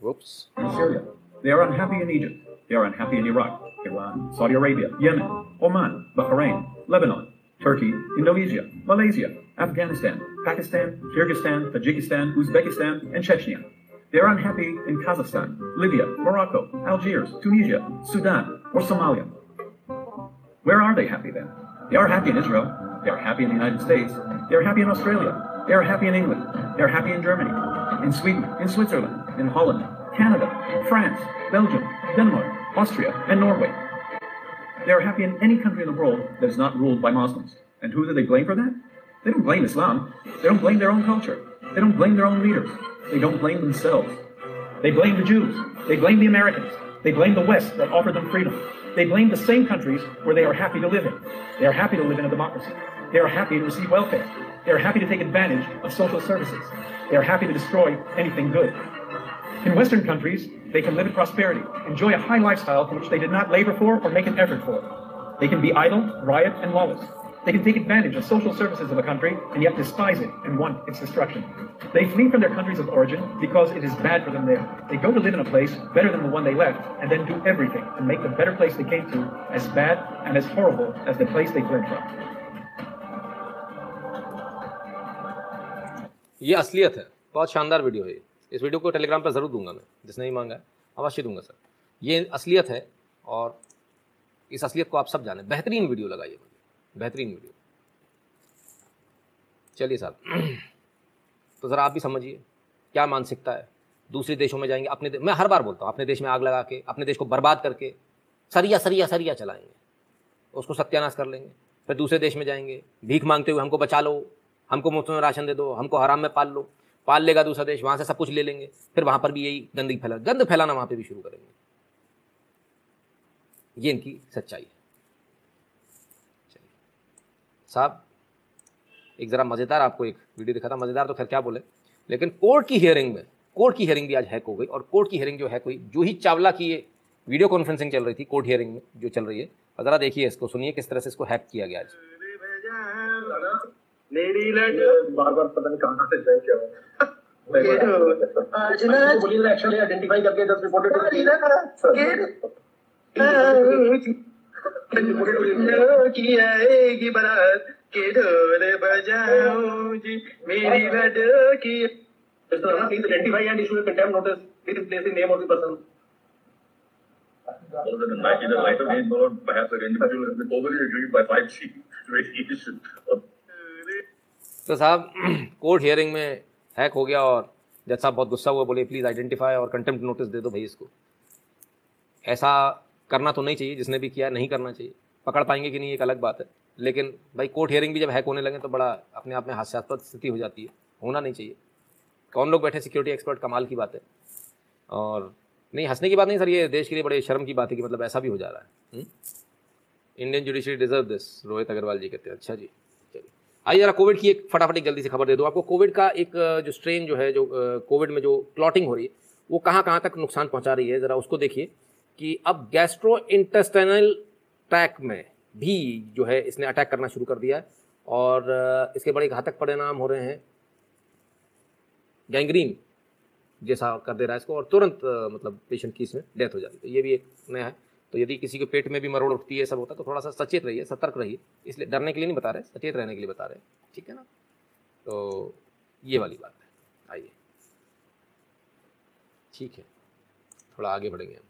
Whoops. in Syria. They are unhappy in Egypt. They are unhappy in Iraq, Iran, Saudi Arabia, Yemen, Oman, Bahrain, Lebanon, Turkey, Indonesia, Malaysia, Afghanistan, Pakistan, Kyrgyzstan, Tajikistan, Uzbekistan, and Chechnya. They are unhappy in Kazakhstan, Libya, Morocco, Algiers, Tunisia, Sudan, or Somalia. Where are they happy then? They are happy in Israel. They are happy in the United States. They are happy in Australia. They are happy in England. They are happy in Germany, in Sweden, in Switzerland, in Holland, Canada, France, Belgium, Denmark, Austria, and Norway. They are happy in any country in the world that is not ruled by Muslims. And who do they blame for that? They don't blame Islam. They don't blame their own culture. They don't blame their own leaders. They don't blame themselves. They blame the Jews. They blame the Americans. They blame the West that offered them freedom. They blame the same countries where they are happy to live in. They are happy to live in a democracy. They are happy to receive welfare. They are happy to take advantage of social services. They are happy to destroy anything good. In Western countries, they can live in prosperity, enjoy a high lifestyle for which they did not labor for or make an effort for. They can be idle, riot, and lawless. They can take advantage of social services of a country and yet despise it and want its destruction. They flee from their countries of origin because it is bad for them there. They go to live in a place better than the one they left and then do everything to make the better place they came to as bad and as horrible as the place they fled from. ये असलियत है बहुत शानदार video है ये इस video को Telegram पर ज़रूर दूंगा मैं जिसने नहीं मांगा है अवश्य दूंगा सर ये असलियत है और इस असलियत को आप सब जाने बेहतरीन वीडियो लगाइए मुझे बेहतरीन वीडियो। चलिए साहब तो ज़रा आप भी समझिए, क्या मानसिकता है? दूसरे देशों में जाएँगे, अपने मैं हर बार बोलता हूँ, अपने देश में आग लगा के, अपने देश को बर्बाद करके, सरिया सरिया सरिया चलाएँगे। उसको सत्यानाश कर लेंगे। फिर दूसरे देश में जाएँगे, भीख मांगते हुए हमको बचा लो, हमको मुफ़्त में राशन दे दो, हमको हराम में पाल लो, पाल लेगा दूसरा देश, वहाँ से सब कुछ ले लेंगे, फिर वहाँ पर भी यही गंदगी फैला, गंद फैलाना वहाँ पर भी शुरू करेंगे। ये इनकी सच्चाई है। साहब एक ज़रा मज़ेदार आपको एक वीडियो दिखा था मज़ेदार तो खैर क्या बोले लेकिन कोर्ट की हियरिंग में कोर्ट की हियरिंग भी आज हैक हो गई और कोर्ट की हियरिंग जो है कोई जूही चावला की ये वीडियो कॉन्फ्रेंसिंग चल रही थी कोर्ट हियरिंग में जो चल रही है ज़रा देखिए इसको सुनिए किस तरह से इसको हैक किया गया आज मेरी बार बार पता नहीं कहाँ से जाए क्या आज ना एक्चुअली आइडेंटिफाई करके जस्ट की आएगी बारात के ढोल बजाऊं जी मेरी 5G radiation. तो साहब कोर्ट हियरिंग में हैक हो गया और जज साहब बहुत गुस्सा हुआ बोले प्लीज़ आइडेंटिफाई और कंटेम्प्ट नोटिस दे दो भाई इसको ऐसा करना तो नहीं चाहिए, जिसने भी किया, नहीं करना चाहिए। पकड़ पाएँगे कि नहीं, एक अलग बात है। लेकिन भाई कोर्ट हियरिंग भी जब हैक होने लगे तो बड़ा अपने आप में हास्यास्पद स्थिति हो जाती है। होना नहीं चाहिए। कौन लोग बैठे? सिक्योरिटी एक्सपर्ट कमाल की बात है। और नहीं, हंसने की बात नहीं, सर, ये देश के लिए बड़े शर्म की बात है कि मतलब ऐसा भी हो जा रहा है। Indian judiciary deserve this Rohit Agarwal ji कहते हैं। अच्छा जी, चलिए। आइए जरा कोविड की एक फटाफट एक जल्दी से खबर दे दो। आपको कोविड का एक, जो स्ट्रेन जो है, जो कोविड में जो क्लॉटिंग हो रही है, वो कहाँ कहाँ तक नुकसान पहुँचा रही है? ज़रा उसको देखिए। कि अब गैस्ट्रो इंटेस्टाइनल ट्रैक में भी जो है इसने अटैक करना शुरू कर दिया है और इसके बड़े घातक परिणाम हो रहे हैं। गैंग्रीन जैसा कर दे रहा है इसको और तुरंत मतलब पेशेंट की इसमें डेथ हो जाती है। तो ये भी एक नया है। तो यदि किसी के पेट में भी मरोड़ उठती है, सब होता है तो थोड़ा सा सचेत रहिए, सतर्क रहिए। इसलिए डरने के लिए नहीं बता रहे, सचेत रहने के लिए बता रहे ठीक है ना? तो ये वाली बात है। आइए। ठीक है। थोड़ा आगे बढ़ेंगे हम।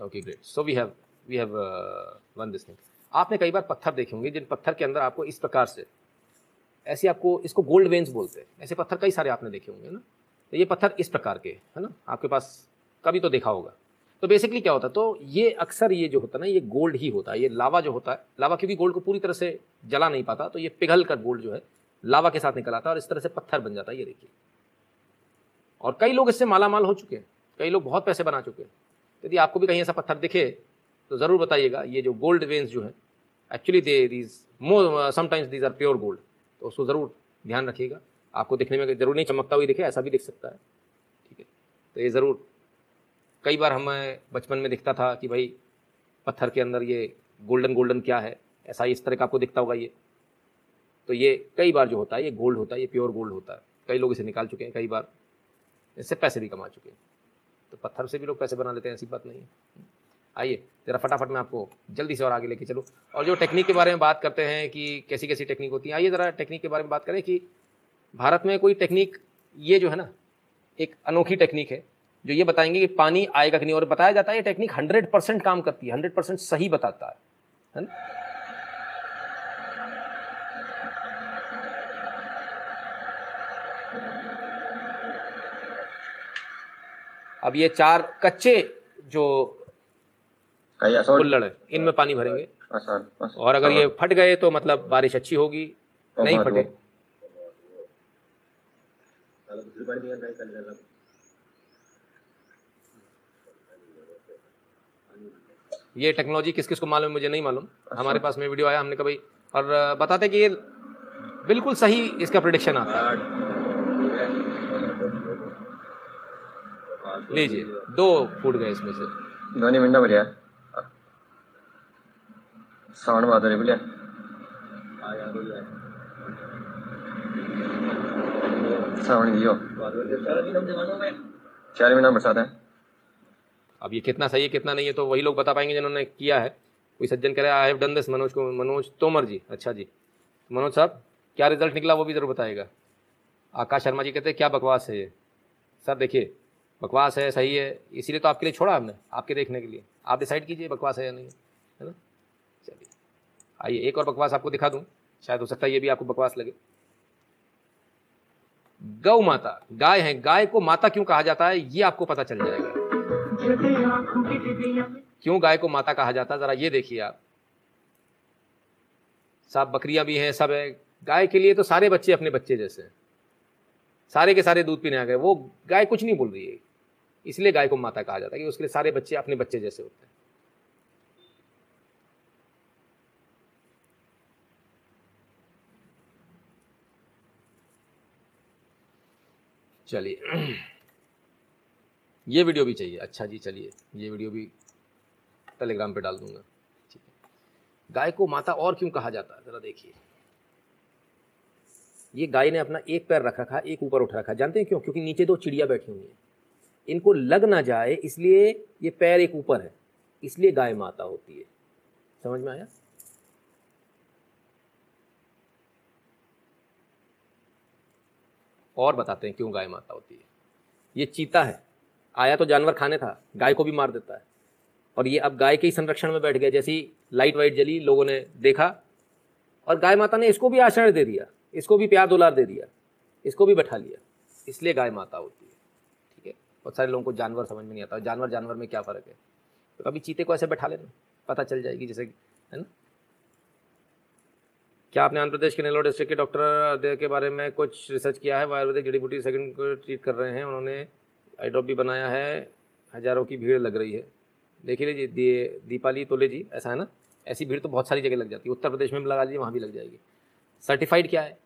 Okay great so we have we have one this thing आपने कई बार पत्थर देखे होंगे, जिन पत्थर के अंदर आपको इस प्रकार से, ऐसे आपको, इसको गोल्ड वेन्स बोलते हैं। ऐसे पत्थर कई सारे आपने देखे होंगे ना? तो ये पत्थर इस प्रकार के, है ना? आपके पास कभी तो देखा होगा। तो बेसिकली क्या होता है तो ये अक्सर ये जो होता है ना, ये गोल्ड ही होता है ये लावा जो होता है लावा क्योंकि गोल्ड को पूरी तरह से जला नहीं पाता तो ये पिघल कर गोल्ड जो है, लावा के साथ निकल आता है और इस तरह से पत्थर बन जाता है, ये देखिए। और कई लोग इससे मालामाल हो चुके हैं, कई लोग बहुत पैसे बना चुके हैं। यदि आपको भी कहीं ऐसा पत्थर दिखे तो ज़रूर बताइएगा। ये जो गोल्ड वेन्स जो है actually they these more sometimes these are pure gold तो उसको ज़रूर ध्यान रखिएगा। आपको दिखने में ज़रूर नहीं चमकता हुई दिखे, ऐसा भी दिख सकता है। ठीक है? तो ये ज़रूर, कई बार हमें बचपन में दिखता था कि भाई, पत्थर के अंदर ये गोल्डन गोल्डन क्या है? ऐसा इस तरह का आपको दिखता होगा ये। तो ये कई बार जो होता है, ये गोल्ड होता है, ये प्योर गोल्ड होता है। कई लोग इसे निकाल चुके हैं, कई बार। इससे पैसे भी कमा चुके हैं। तो पत्थर से भी लोग पैसे बना लेते हैं, ऐसी बात नहीं है। आइए, ज़रा फटाफट मैं आपको जल्दी से और आगे लेके चलूँ। और जो टेक्निक के बारे में बात करते हैं कि कैसी कैसी टेक्निक होती है, आइए ज़रा टेक्निक के बारे में बात करें कि भारत में कोई टेक्निक, ये जो है ना, एक अनोखी टेक्निक है, जो ये बताएँगे कि पानी आएगा कि नहीं। और बताया जाता है ये टेक्निक हंड्रेड परसेंट काम करती है, हंड्रेड परसेंट सही बताता है। है ना? अब ये चार कच्चे जो कुल्लड़ है इनमें पानी भरेंगे। और अगर ये फट गए तो मतलब बारिश अच्छी होगी नहीं फटे। ये टेक्नोलॉजी किस किस को मालूम है मुझे नहीं मालूम। हमारे पास में वीडियो आया हमने कभी और बताते कि ये बिल्कुल सही इसका प्रिडिक्शन आता है। लीजिए दो फूट गए इसमें से। ध्वनि मिंडा बढ़िया साउंड बहुत रही बोलिए। साउंड दियो चार महीना बरसात है। अब ये कितना सही है कितना नहीं है तो वही लोग बता पाएँगे जिन्होंने किया है। कोई सज्जन कह रहा I have done this Manoj को मनोज तोमर जी। अच्छा जी। मनोज साहब क्या रिज़ल्ट निकला वो भी ज़रूर बताएगा। आकाश शर्मा जी कहते हैं क्या बकवास है ये? सर देखिए बकवास है, सही है, इसीलिए तो आपके लिए छोड़ा हमने, आपके देखने के लिए। आप डिसाइड कीजिए बकवास है या नहीं, है ना? चलिए, आइए, एक और बकवास आपको दिखा दूँ, शायद हो सकता है ये भी आपको बकवास लगे। गौ माता, गाय है, गाय को माता क्यों कहा जाता है, ये आपको पता चल जाएगा। क्यों गाय को माता कहा जाता है, जरा ये देखिए आप। सब बकरियाँ भी हैं, सब है, गाय के लिए तो सारे बच्चे अपने बच्चे जैसे हैं। सारे के सारे दूध पीने आ गए, वो गाय कुछ नहीं बोल रही है। इसलिए गाय को माता कहा जाता है कि उसके लिए सारे बच्चे अपने बच्चे जैसे होते हैं। चलिए। ये वीडियो भी चाहिए। अच्छा जी, चलिए। ये वीडियो भी टेलीग्राम पे डाल दूँगा। ठीक है। गाय को माता और क्यों कहा जाता है? ज़रा देखिए। ये गाय ने अपना एक पैर रख रखा एक ऊपर उठ रखा जानते हैं क्यों? क्योंकि नीचे दो चिड़िया बैठी हुई हैं। इनको लग ना जाए, इसलिए ये पैर एक ऊपर है, इसलिए गाय माता होती है। समझ में आया? और बताते हैं क्यों गाय माता होती है। ये चीता है, आया तो जानवर खाने था, गाय को भी मार देता है। और ये अब गाय के ही संरक्षण में बैठ गया, जैसी लाइट वाइट जली, लोगों ने देखा। और गाय माता ने इसको भी आश्रय दे दिया, इसको भी प्यार दुलार दे दिया, इसको भी बैठा लिया, इसलिए गाय माता होती बहुत सारे लोगों को जानवर समझ में नहीं आता। जानवर जानवर में क्या फ़र्क है? तो कभी चीते को ऐसे बैठा लेना पता चल जाएगी जैसे है ना? क्या आपने आंध्र प्रदेश के नेलोर डिस्ट्रिक्ट के डॉक्टर के बारे में कुछ रिसर्च किया है? आयुर्वेदिक जड़ी बूटी सेकंड को ट्रीट कर रहे हैं उन्होंने आई ड्रॉप भी बनाया है हज़ारों की भीड़ लग रही है। देख लीजिए दी, दीपाली तोले जी ऐसा है ना? ऐसी भीड़ तो बहुत सारी जगह लग जाती है। उत्तर प्रदेश में भी लगा लीजिए वहाँ भी लग जाएगी। सर्टिफाइड क्या है?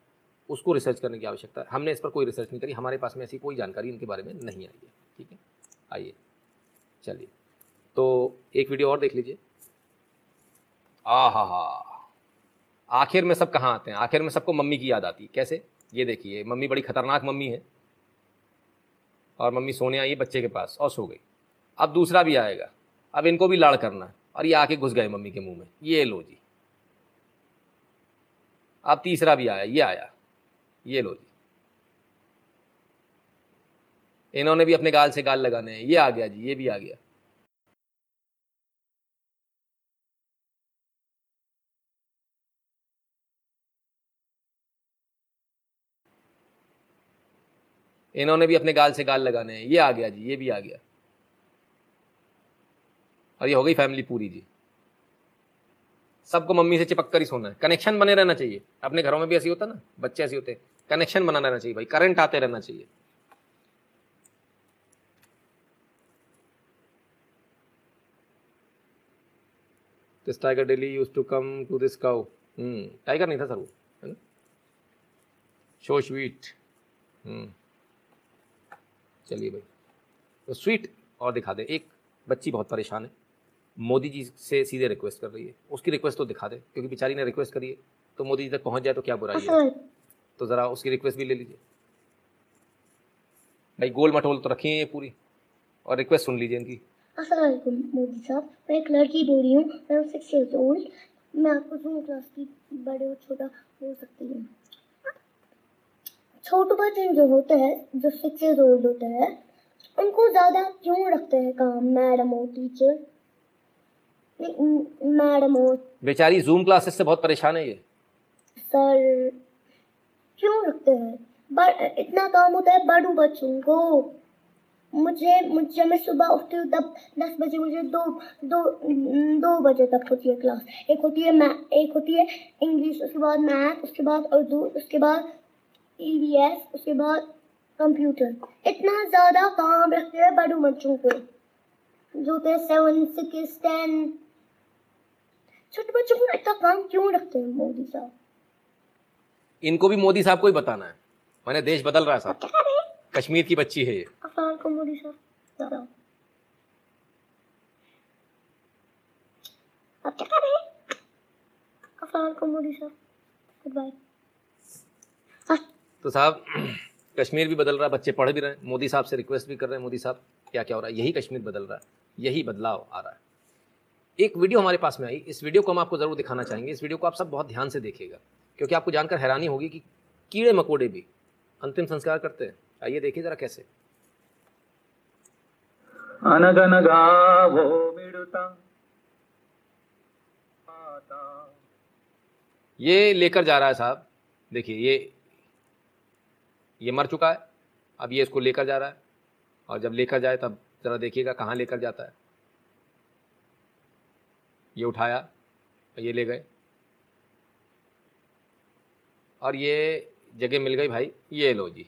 उसको रिसर्च करने की आवश्यकता है। हमने इस पर कोई रिसर्च नहीं करी, हमारे पास में ऐसी कोई जानकारी इनके बारे में नहीं आई है, ठीक है? आइए, चलिए। तो एक वीडियो और देख लीजिए। आ हा हा आखिर में सब कहाँ आते हैं? आखिर में सबको मम्मी की याद आती है। कैसे? ये देखिए, मम्मी बड़ी खतरनाक मम्मी है। और मम्मी सोने आई बच्चे के पास और सो गई। अब दूसरा भी आएगा। अब इनको भी लाड़ करना है। और ये आके घुस गए मम्मी के मुँह में। ये लो जी। अब तीसरा भी आया, ये आया। ये लो जी। इन्होंने भी अपने गाल से गाल लगाने हैं। ये आ गया जी, ये भी आ गया। इन्होंने भी अपने गाल से गाल लगाने हैं। ये आ गया जी, ये भी आ गया। और ये हो गई फैमिली पूरी जी। सबको मम्मी से चिपक कर ही सोना है। कनेक्शन बने रहना चाहिए। अपने घरों में भी ऐसी होता ना, बच्चे ऐसे होते कनेक्शन बना रहना चाहिए भाई, करंट आते रहना चाहिए। This tiger daily use to come to this cow tiger नहीं था सर वो, है ना? शो स्वीट हम्म चलिए भाई। तो स्वीट और दिखा दे। एक बच्ची बहुत परेशान है। मोदी जी से सीधे रिक्वेस्ट कर रही है। उसकी रिक्वेस्ट तो दिखा दे, क्योंकि बेचारी ने रिक्वेस्ट करी है। तो मोदी जी तक पहुँच जाए तो क्या बुराई है? तो ज़रा उसकी रिक्वेस्ट भी ले लीजिए। भाई गोल मटोल तो रखी है ये पूरी। और रिक्वेस्ट सुन लीजिए इनकी। असलम मोदी साहब मैं एक लड़की बोल रही हूँ मैं सिक्स ईयर्स ओल्ड मैं आपको जूम क्लास की बड़े और छोटा बोल सकती हूँ। छोटे बच्चे जो होते हैं जो सिक्स ईयर्स ओल्ड होते हैं उनको ज़्यादा क्यों रखते हैं काम मैडम और टीचर मैडम और बेचारी जूम क्लासेस से बहुत परेशान है ये। सर क्यों रखते हैं? इतना काम होता है बड़ू बच्चों को। मुझे मुझे, मैं सुबह उठती हूँ, तब दस बजे मुझे दो दो दो बजे तक होती है क्लास। एक होती है मै, एक होती है इंग्लिश, उसके बाद मैथ, उसके बाद उर्दू, उसके बाद ई वी एस उसके बाद कंप्यूटर। इतना ज़्यादा काम रखते हैं बड़ू बच्चों को। जो होते हैं सेवन, सिक्स, टेन। छोटे बच्चों को इतना काम क्यों रखते हैं मोदी साहब? इनको भी मोदी साहब को ही बताना है। मैंने देश बदल रहा है साहब। कश्मीर की बच्ची है ये। मोदी साहब हैं। तो साहब कश्मीर भी बदल रहा है बच्चे पढ़ भी रहे हैं। मोदी साहब से रिक्वेस्ट भी कर रहे हैं मोदी साहब क्या क्या हो रहा है? यही कश्मीर बदल रहा है यही बदलाव आ रहा है। एक वीडियो हमारे पास में आई इस वीडियो को हम आपको ज़रूर दिखाना चाहेंगे। इस वीडियो को आप सब बहुत ध्यान से देखिएगा। क्योंकि आपको जानकर हैरानी होगी कि कीड़े मकोड़े भी अंतिम संस्कार करते हैं। आइए देखिए जरा कैसे। ये लेकर जा रहा है साहब। देखिए ये ये मर चुका है। अब ये इसको लेकर जा रहा है। और जब लेकर जाए तब जरा देखिएगा कहाँ लेकर जाता है। ये उठाया ये ले गए। और ये जगह मिल गई भाई, ये लो जी।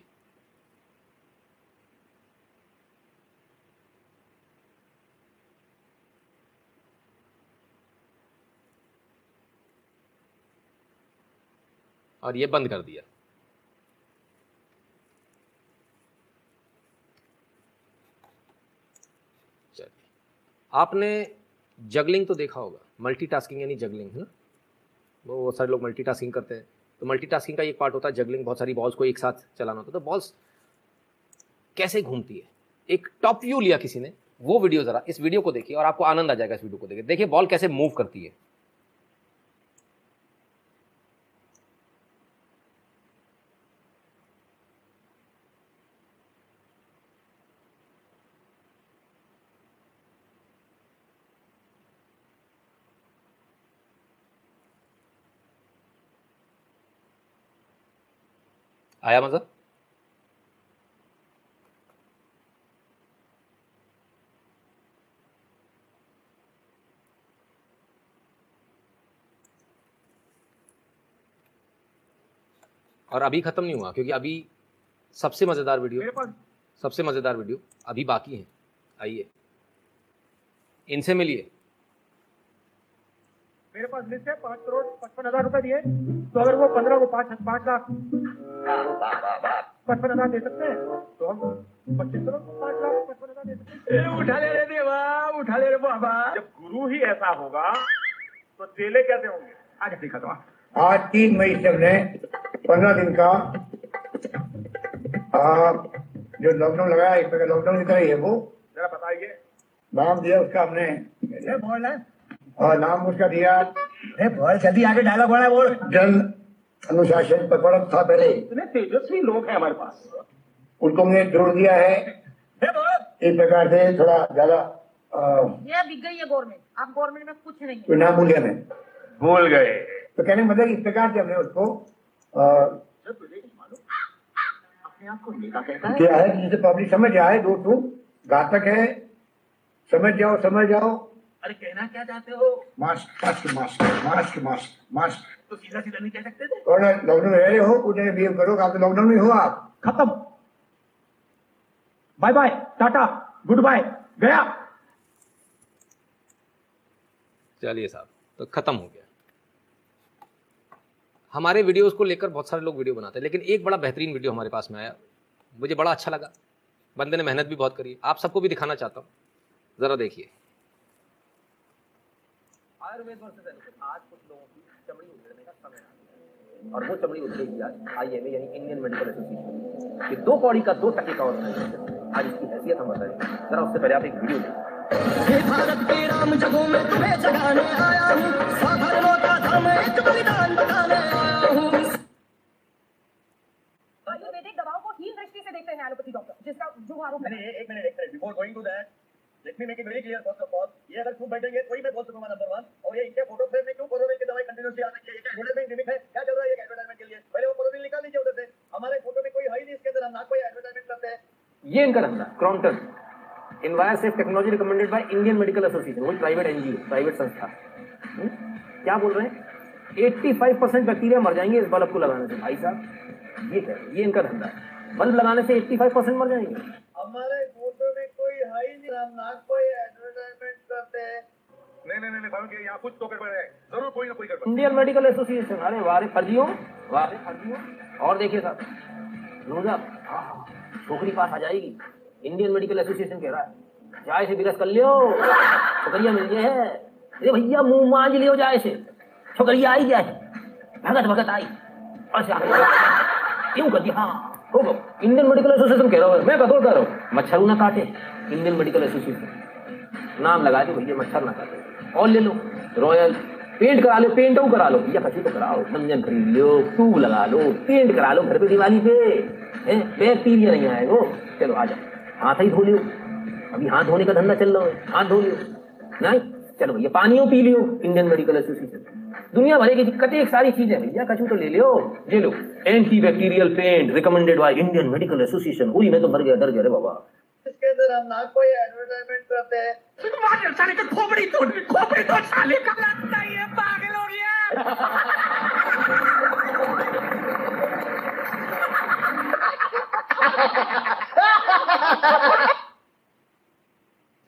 और ये बंद कर दिया। चलिए। आपने जगलिंग तो देखा होगा मल्टीटास्किंग यानी जगलिंग, है ना? वो सारे लोग मल्टीटास्किंग करते हैं। तो मल्टीटास्किंग का एक पार्ट होता है जगलिंग बहुत सारी बॉल्स को एक साथ चलाना होता है। तो बॉल्स कैसे घूमती है? एक टॉप व्यू लिया किसी ने, वो वीडियो जरा इस वीडियो को देखिए और आपको आनंद आ जाएगा इस वीडियो को देखिए देखिए बॉल कैसे मूव करती है। आया मज़ा? और अभी खत्म नहीं हुआ क्योंकि अभी सबसे मज़ेदार वीडियो सबसे मज़ेदार वीडियो अभी बाकी है। आइए। इनसे मिलिए। मेरे पास लिस्ट है पाँच करोड़ पचपन हज़ार रुपए दिए। तो अगर वो पंद्रह को पाँच पाँच लाख पचपन हज़ार दे सकते हैं? तो हम पच्चीस करोड़ पाँच लाख पचपन हज़ार दे सकते हैं। उठा ले रे देवा उठा ले रे बाबा। जब गुरु ही ऐसा होगा तो चेले कैसे होंगे? आज देखा तो आज तीन मई से हमने पंद्रह दिन का आ, जो लॉकडाउन लगाया इस प्रकार लॉकडाउन की तरह ही है वो। जरा बताइए। नाम दिया उसका हमने। बोल है और नाम उसका दिया। बोल जल्दी आगे डायलॉग बोला बोल। जन अनुशासन पर पड़क था पहले। इतने तेजस्वी लोग हैं हमारे पास। उनको हमने जोड़ दिया है। ए बोल इस प्रकार से थोड़ा ज़्यादा ये बिक गई है गवर्नमेंट। आप गवर्नमेंट में कुछ नहीं है। कोई नाम भूल गया मैं। भूल गए। तो कहने का मतलब इस प्रकार से हमने उसको किया है कि जिसे पब्लिक समझ आए दो टू घातक है। समझ जाओ समझ जाओ। अरे कहना क्या चाहते हो? Mask mask mask mask mask mask तो सीधा सीधा नहीं कह सकते थे? और लॉकडाउन में रह रहे हो बिहेव करो आप तो लॉकडाउन में हो आप। खत्म। Bye bye tata good bye गया। चलिए साहब तो खत्म हो गया। हमारे वीडियोस को लेकर बहुत सारे लोग वीडियो बनाते हैं लेकिन एक बड़ा बेहतरीन वीडियो हमारे पास में आया। मुझे बड़ा अच्छा लगा। बंदे ने मेहनत भी बहुत करी। आप सबको भी दिखाना चाहता हूँ। ज़रा देखिए। आयुर्वेद और वो चमड़ी उधेड़ेगी आज आईएमए यानी इंडियन मेडिकल एसोसिएशन ये दो कौड़ी का दो टके का ऑर्गेनाइजेशन आज इसकी हैसियत हम बताएँगे। जरा उससे पहले आप एक वीडियो देखिए भारत के राम जगों में तुम्हें जगाने आया हूँ। साधर्मों का धर्म एक बलिदान बताने आया हूँ। आयुर्वेदिक दवाओं को हील दृष्टि से देखते हैं एलोपैथी डॉक्टर जिसका जो आरोप है एक मिनट एक minute before going to that let me make it very clear first of all ये अगर खूब बैठेंगे तो ही मैं बोल सकूँगा नंबर वन और ये इनके फ़ोटो फ्रेम में क्यों कोरोना की दवाई कंटिन्यूसली आना चाहिए ये एडवर्टाइजमेंट गिमिक है क्या चल रहा है ये एडवर्टाइजमेंट के लिए? पहले वो कोरोना निकाल लीजिए उधर से। हमारे फ़ोटो में कोई है ही नहीं इसके अंदर हम ना कोई एडवर्टाइजमेंट करते हैं। ये इनका धंधा Crompton envirosafe technology recommended by Indian medical association वही प्राइवेट एनजीओ प्राइवेट संस्था। हम्म? क्या बोल रहे हैं? 85 परसेंट बैक्टीरिया मर जाएँगे इस बल्ब को लगाने से। भाई साहब ये है? ये इनका धंधा है। बल्ब लगाने से 85 परसेंट मर जाएँगे। हमारे फ़ोटो में कोई है ही नहीं हम ना कोई एडवर्टाइजमेंट करते हैं। नहीं नहीं नहीं भाई यहाँ कुछ तो गड़बड़ है। ज़रूर कोई ना कोई गड़बड़। इंडियन मेडिकल एसोसिएशन अरे वारे फर्जियों वारे फर्जियों और देखिए साहब नूजा छोकरी पास आ जाएगी। इंडियन मेडिकल एसोसिएशन कह रहा है जाए से बिरस कर लियो छोकरिया मिल गए है। अरे भैया मुँह मांझ लियो जाए से छोकरिया आई जाए भगत भगत आई। अच्छा क्यों कर दिया? हाँ। इंडियन मेडिकल एसोसिएशन कह रहा हूँ, मैं बतौर कर रहा हूँ। मच्छर ना काटे इंडियन मेडिकल एसोसिएशन नाम लगा दो भैया, मच्छर ना काटे। और ले लो रॉयल पेंट करा लो पेंट आउट करा लो। भैया कसी तो कराओ मंजन खरीद लो ट्यूब लगा लो पेंट करा लो, घर पे दिवाली पे। बैक्टीरिया नहीं आएगा चलो, आ जाओ। हाथ ही धो लियो। अभी हाथ धोने का धंधा चल रहा है, हाथ धो लियो। नहीं? चलो भैया पानियों पी लियो इंडियन मेडिकल एसोसिएशन दुनिया भर की कतेक सारी चीज़ें भैया कछु तो ले लियो ये लो। Anti bacterial paint recommended by Indian medical association हुई मैं तो भर गया डर गया रे बाबा। इसके अंदर हम ना कोई एडवर्टाइजमेंट करते हैं। साले का खोपड़ी तोड़ खोपड़ी तोड़ साले का लगता है पागल हो गया।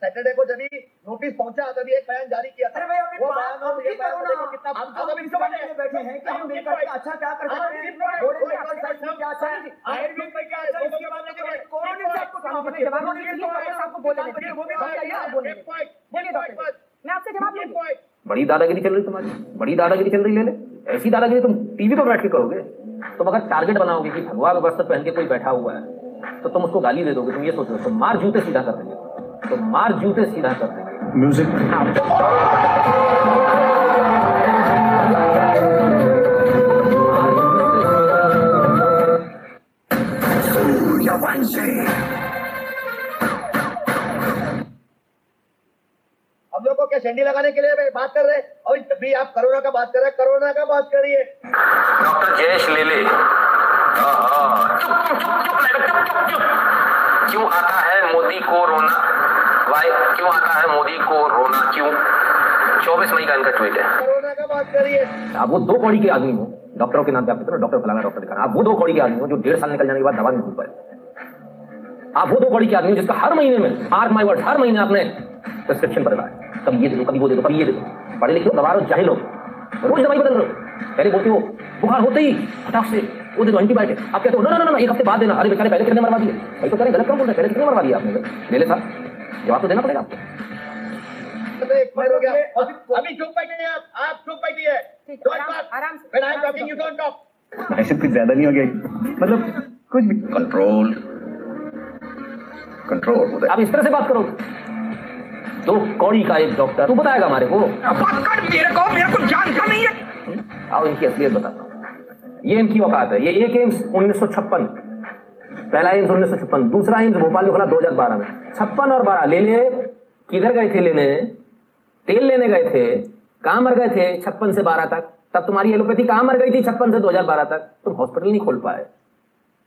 सैटरडे को जब नोटिस पहुँचा तभी एक बयान जारी किया था। अरे भाई, अभी वो बयान और अभी ये बयान करो देखो ना। कितना हम ज़्यादा हम समझ के बैठे हैं कि हम मिलकर के अच्छा क्या कर सकते हैं। हम बोले कि आपके साथ में क्या चाहिए? आयुर्वेद में क्या है? इसके बाद में कोरोना से ने जवाब देने के लिए डॉक्टर साहब को बोलने देते डॉक्टर यहाँ बोलने देते बोलिए डॉक्टर मैं आपसे जवाब लूँगी। बड़ी दादागिरी चल रही तुम्हारी। बड़ी दादागिरी चल रही ले ले। ऐसी दादागिरी तुम टीवी पर बैठ के करोगे तुम अगर टारगेट बनाओगे कि भगवा वस्त्र पहन के कोई बैठा हुआ है तो तुम उसको गाली दे दोगे। तुम ये सोच रहे हो तो मार जूते सीधा कर देंगे। तो मार जूते सीधा कर देंगे। Music. हम लोग को क्या झंडी लगाने के लिए बात कर रहे हैं। और भी आप कोरोना का बात कर रहे हैं कोरोना का बात करिए। डॉक्टर जयेश लेले। क्यों आता है मोदी को रोना? वाई क्यों आता है मोदी को रोना? क्यों? चौबीस मई का इनका ट्वीट है। कोरोना का बात करिए। आप वो दो कौड़ी के आदमी हो डॉक्टरों के नाम पे आप कहते हो? डॉक्टर फलाना डॉक्टर दिखाना। आप वो दो कौड़ी के आदमी हो जो डेढ़ साल निकल जाने के बाद दवा नहीं भूल पाए आप वो दो कौड़ी के आदमी हो जिसका हर महीने में आठ माई वर्ड हर महीने आपने प्रिस्क्रिप्शन पर लगाया। कभी ये दे दो कभी वो दे दो कभी ये दे दो। पढ़े लिखे हो दवा लो चाहे लो रोज दवाई बदल रहे हो पहले बोलते हो बुखार होते ही फटाक से वो दे दो एंटीबायोटिक आप कहते हो ना ना ना एक हफ़्ते बाद देना। अरे बेचारे पहले कितने मरवा दिए? भाई तो कह रहे गलत क्यों बोल रहे पहले कितने मरवा दिए आपने? ले ले साहब। जवाब तो देना पड़ेगा। आपको एक मिनट हो गया अभी- अभी चुप बैठिए आप आप चुप बैठिए ठीक Don't है आराम talk. आराम से When I'm आराम से talking, you don't talk. ऐसे कुछ ज़्यादा नहीं हो गया। मतलब कुछ भी कंट्रोल कंट्रोल आप इस तरह से बात करो। दो कौड़ी का एक डॉक्टर तू बताएगा हमारे को। बात कर मेरे को मेरे को जानता नहीं है। आओ इनकी असलियत बताता हूँ ये इनकी औकात है। ये एक एम्स उन्नीस पहला एम्स उन्नीस सौ छप्पन, दूसरा एम्स भोपाल में खुला 2012 में। छप्पन और बारह, ले ले किधर गए थे लेने? तेल लेने गए थे, कहाँ मर गए थे? छप्पन से बारह तक। तब तुम्हारी एलोपैथी कहाँ मर गई थी छप्पन से 2012 तक? तुम हॉस्पिटल नहीं खोल पाए।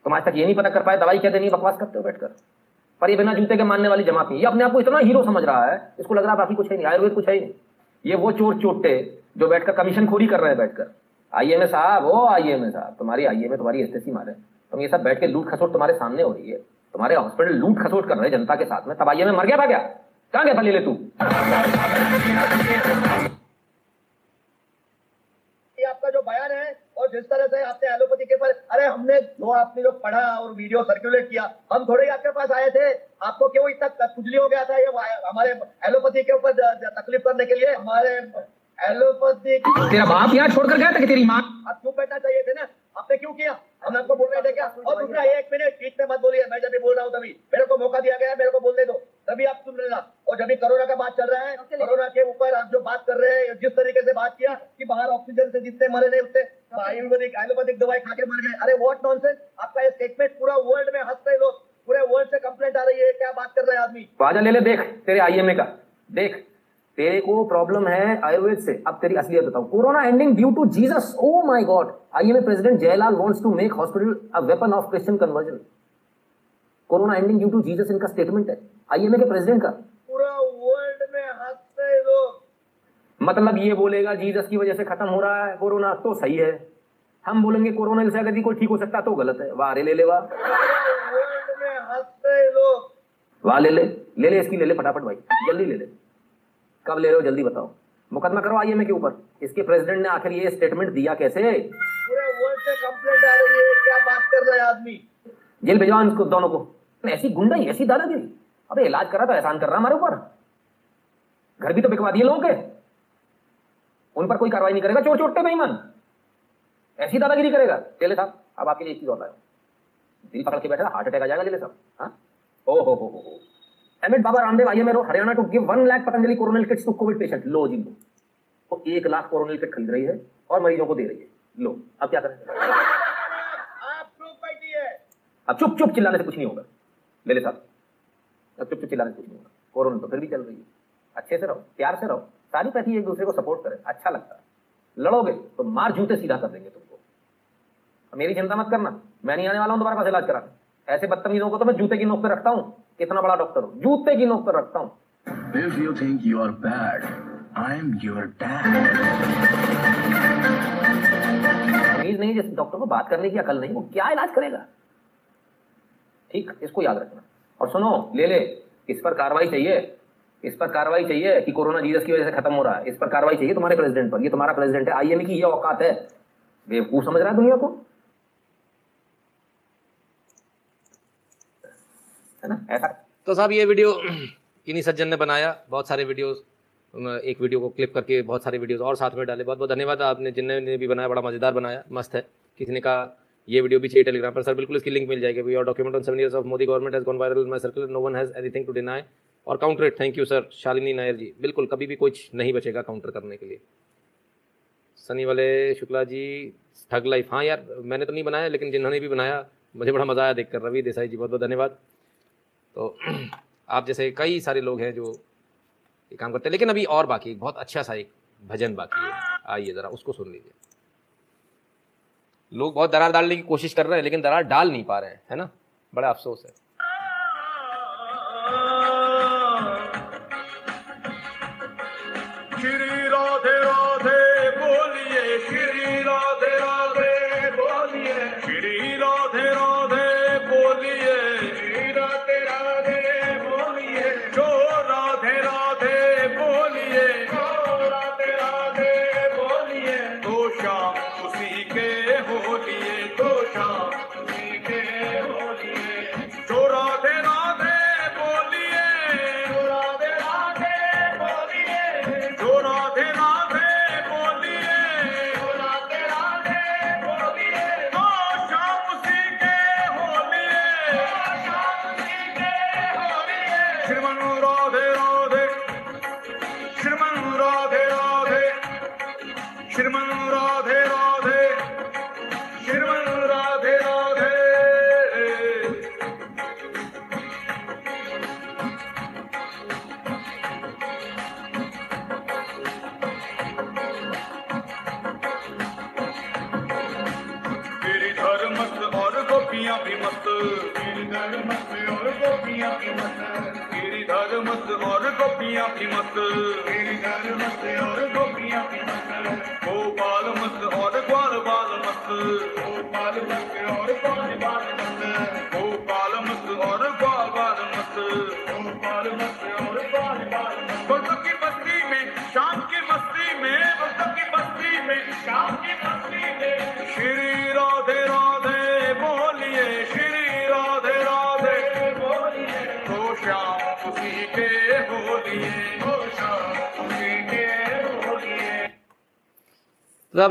तुम आज तक ये नहीं पता कर पाए, दवाई क्या देनी बकवास करते हो बैठकर? पर ये बिना जूते के मानने वाली जमात नहीं। ये अपने आप को इतना हीरो समझ रहा है, इसको लग रहा है बाकी कुछ है नहीं, आयुर्वेद कुछ है नहीं। ये वो चोर चोटे जो बैठकर कमीशन खोरी कर रहे हैं बैठकर। आईएमए साहब, ओ आईएमए साहब, तुम्हारी आईएमए तुम्हारी एसएससी मारे। तुम ये सब बैठ के लूट खसोट तुम्हारे सामने हो रही है। तुम्हारे हॉस्पिटल लूट खसोट कर रहे हैं जनता के साथ में। तब आईएमए मर गया था क्या? कहाँ गया था ले तू? आपका जो बयान है और जिस तरह से आपने एलोपैथी के पर अरे हमने जो आपने जो पढ़ा और वीडियो सर्कुलेट किया हम थोड़े ही आपके पास आए थे। आपको क्यों इतना खुजली हो गया था ये हमारे एलोपैथी के ऊपर तकलीफ़ करने के लिए? हमारे एलोपैथी तेरा बाप यहाँ छोड़कर गया था कि तेरी माँ? आप क्यों बैठना चाहिए थे ना। आपने क्यों किया? हम आपको बोल रहे थे क्या और दूसरा एक मिनट बीच में मत बोलिए। मैं जब भी बोल रहा हूँ तभी। मेरे को मौका दिया गया मेरे को बोलने दो। तभी आप सुन लेना। और जब भी कोरोना का बात चल रहा है कोरोना के ऊपर आप जो बात कर रहे हैं जिस तरीके से बात किया कि बाहर ऑक्सीजन से जितने मरे नहीं उतने आयुर्वेदिक एलोपैथिक दवाई खा के मर गए। अरे वॉट नॉनसेंस आपका ये स्टेटमेंट पूरा वर्ल्ड में हंस रहे लोग। पूरे वर्ल्ड से कंप्लेंट आ रही है। क्या बात कर रहे हैं आदमी? तो आजा ले ले देख तेरे आईएमए का। देख। तेरे को प्रॉब्लम है आयुर्वेद से। अब तेरी असलियत बताऊँ। Corona ending due to Jesus oh my god IMA president Jayalal wants to make hospital a weapon of Christian conversion corona ending due to Jesus इनका स्टेटमेंट है। आईएमए के प्रेसिडेंट का। पूरा वर्ल्ड में हंस रहे लोग। मतलब ये बोलेगा जीसस की वजह से खत्म हो रहा है कोरोना तो सही है। हम बोलेंगे कोरोना से अगर कोई ठीक हो सकता तो गलत है। वाह रे ले ले वाह। वर्ल्ड में हंस रहे लोग। वाह ले ले। ले ले इसकी ले ले फटाफट भाई। जल्दी ले ले। कब ले रहे हो? जल्दी बताओ। मुकदमा करो आईएमए के ऊपर। इसके प्रेसिडेंट ने आखिर ये स्टेटमेंट दिया कैसे? पूरे वर्ल्ड से कंप्लेंट आ रही है क्या बात कर रहे हैं आदमी? जेल भिजवाओ इनको दोनों को। ऐसी गुंडाई ऐसी दादागिरी। अबे इलाज करा तो एहसान कर रहा हमारे ऊपर। घर भी तो बिकवा दिए लोगों के। उन पर कोई कार्रवाई नहीं करेगा चोर चोटते बेईमान ऐसी दादागिरी करेगा। चले साहब अब आपके लिए एक चीज़ और लाया दिल पकड़ के बैठा हार्ट अटैक आ जाएगा चले साहब। हाँ? ओ हो हो हो हो। Amid Baba Ramdev I am Haryana to give one lakh Patanjali Coronil kits to Covid patient लो जी। लो तो एक लाख कोरोनल किट खरीद रही है और मरीजों को दे रही है। लो अब क्या करें? अब चुप चुप चिल्लाने से कुछ नहीं होगा। ले साहब अब चुप चुप चिल्लाने से कुछ नहीं होगा। कोरोना तो फिर भी चल रही है। अच्छे से रहो प्यार से रहो। सारी पैथी एक दूसरे को सपोर्ट करें। अच्छा लगता है। लड़ोगे तो मार जूते सीधा कर देंगे तुमको। मेरी चिंता मत करना। मैं नहीं आने वाला हूँ दोबारा पास इलाज कराने ऐसे बदतमीजों को तो मैं जूते की नोक पे रखता हूँ। कितना बड़ा डॉक्टर हूँ? जूते की नोक पे रखता हूँ। If you think you are bad, I'm your dad. तमीज नहीं जिस डॉक्टर को बात करने की अकल नहीं वो क्या इलाज करेगा? ठीक इसको याद रखना। और सुनो ले ले इस पर कार्रवाई चाहिए। इस पर कार्रवाई चाहिए कि कोरोना जीसस की वजह से खत्म हो रहा है। इस पर कार्रवाई चाहिए तुम्हारे प्रेसिडेंट पर। ये तुम्हारा प्रेसिडेंट है आईएमए की ये औकात है। बेवकूफ़ समझ रहा है दुनिया को? है ना ऐसा तो साहब, ये वीडियो किन्हीं सज्जन ने बनाया? बहुत सारे वीडियोस एक वीडियो को क्लिप करके बहुत सारे वीडियोस और साथ में डाले। बहुत बहुत धन्यवाद आपने, जिनने भी बनाया, बड़ा मज़ेदार बनाया, मस्त है। किसी ने कहा, ये वीडियो भी चाहिए टेलीग्राम पर सर, बिल्कुल इसकी लिंक मिल जाएगी your document on seven years of Modi government has gone viral my circle no one has anything to deny और counter it thank you sir Shalini Nair ji बिल्कुल, कभी भी कुछ नहीं बचेगा काउंटर करने के लिए। सनी वाले शुक्ला जी ठग लाइफ हाँ यार, मैंने तो नहीं बनाया, लेकिन जिन्होंने भी बनाया, मुझे बड़ा मज़ा आया देखकर। रवि देसाई जी बहुत बहुत धन्यवाद। तो आप जैसे कई सारे लोग हैं जो ये काम करते हैं, लेकिन अभी और बाकी, बहुत अच्छा सा एक भजन बाकी है। आइए ज़रा उसको सुन लीजिए। लोग बहुत दरार डालने की कोशिश कर रहे हैं, लेकिन दरार डाल नहीं पा रहे हैं, है ना? बड़ा अफसोस है।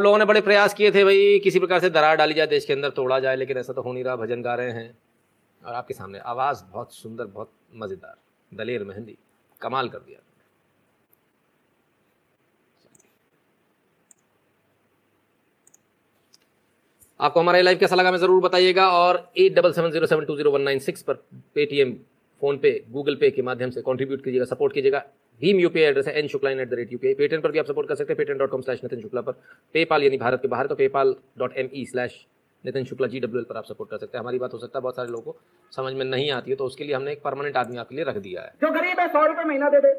लोगों ने बड़े प्रयास किए थे भाई, किसी प्रकार से दरार डाली जाए, देश के अंदर तोड़ा जाए, लेकिन ऐसा तो हो नहीं रहा, भजन गा रहे हैं। और आपके सामने आवाज़ बहुत सुंदर, बहुत मज़ेदार। दलेर मेहंदी, कमाल कर दिया। आपको हमारा लाइव कैसा लगा मैं ज़रूर बताइएगा, और eight double seven zero seven two zero one nine six पर पेटीएम फ़ोन पे गूगल पे के माध्यम से कंट्रीब्यूट कीजिएगा सपोर्ट कीजिएगा। भीम यूपीआई एड्रेस है N Shukla at the rate UPI patent पर भी आप सपोर्ट कर सकते हैं patent dot com slash Nitin Shukla पर। पेपाल यानी भारत के बाहर तो PayPal dot M E slash Nitin Shukla G W L पर आप सपोर्ट कर सकते हैं। हमारी बात हो सकता है, बहुत सारे लोगों को समझ में नहीं आती है तो उसके लिए हमने एक परमानेंट आदमी आपके लिए रख दिया है। जो गरीब है, सौ रुपये महीना दे दे।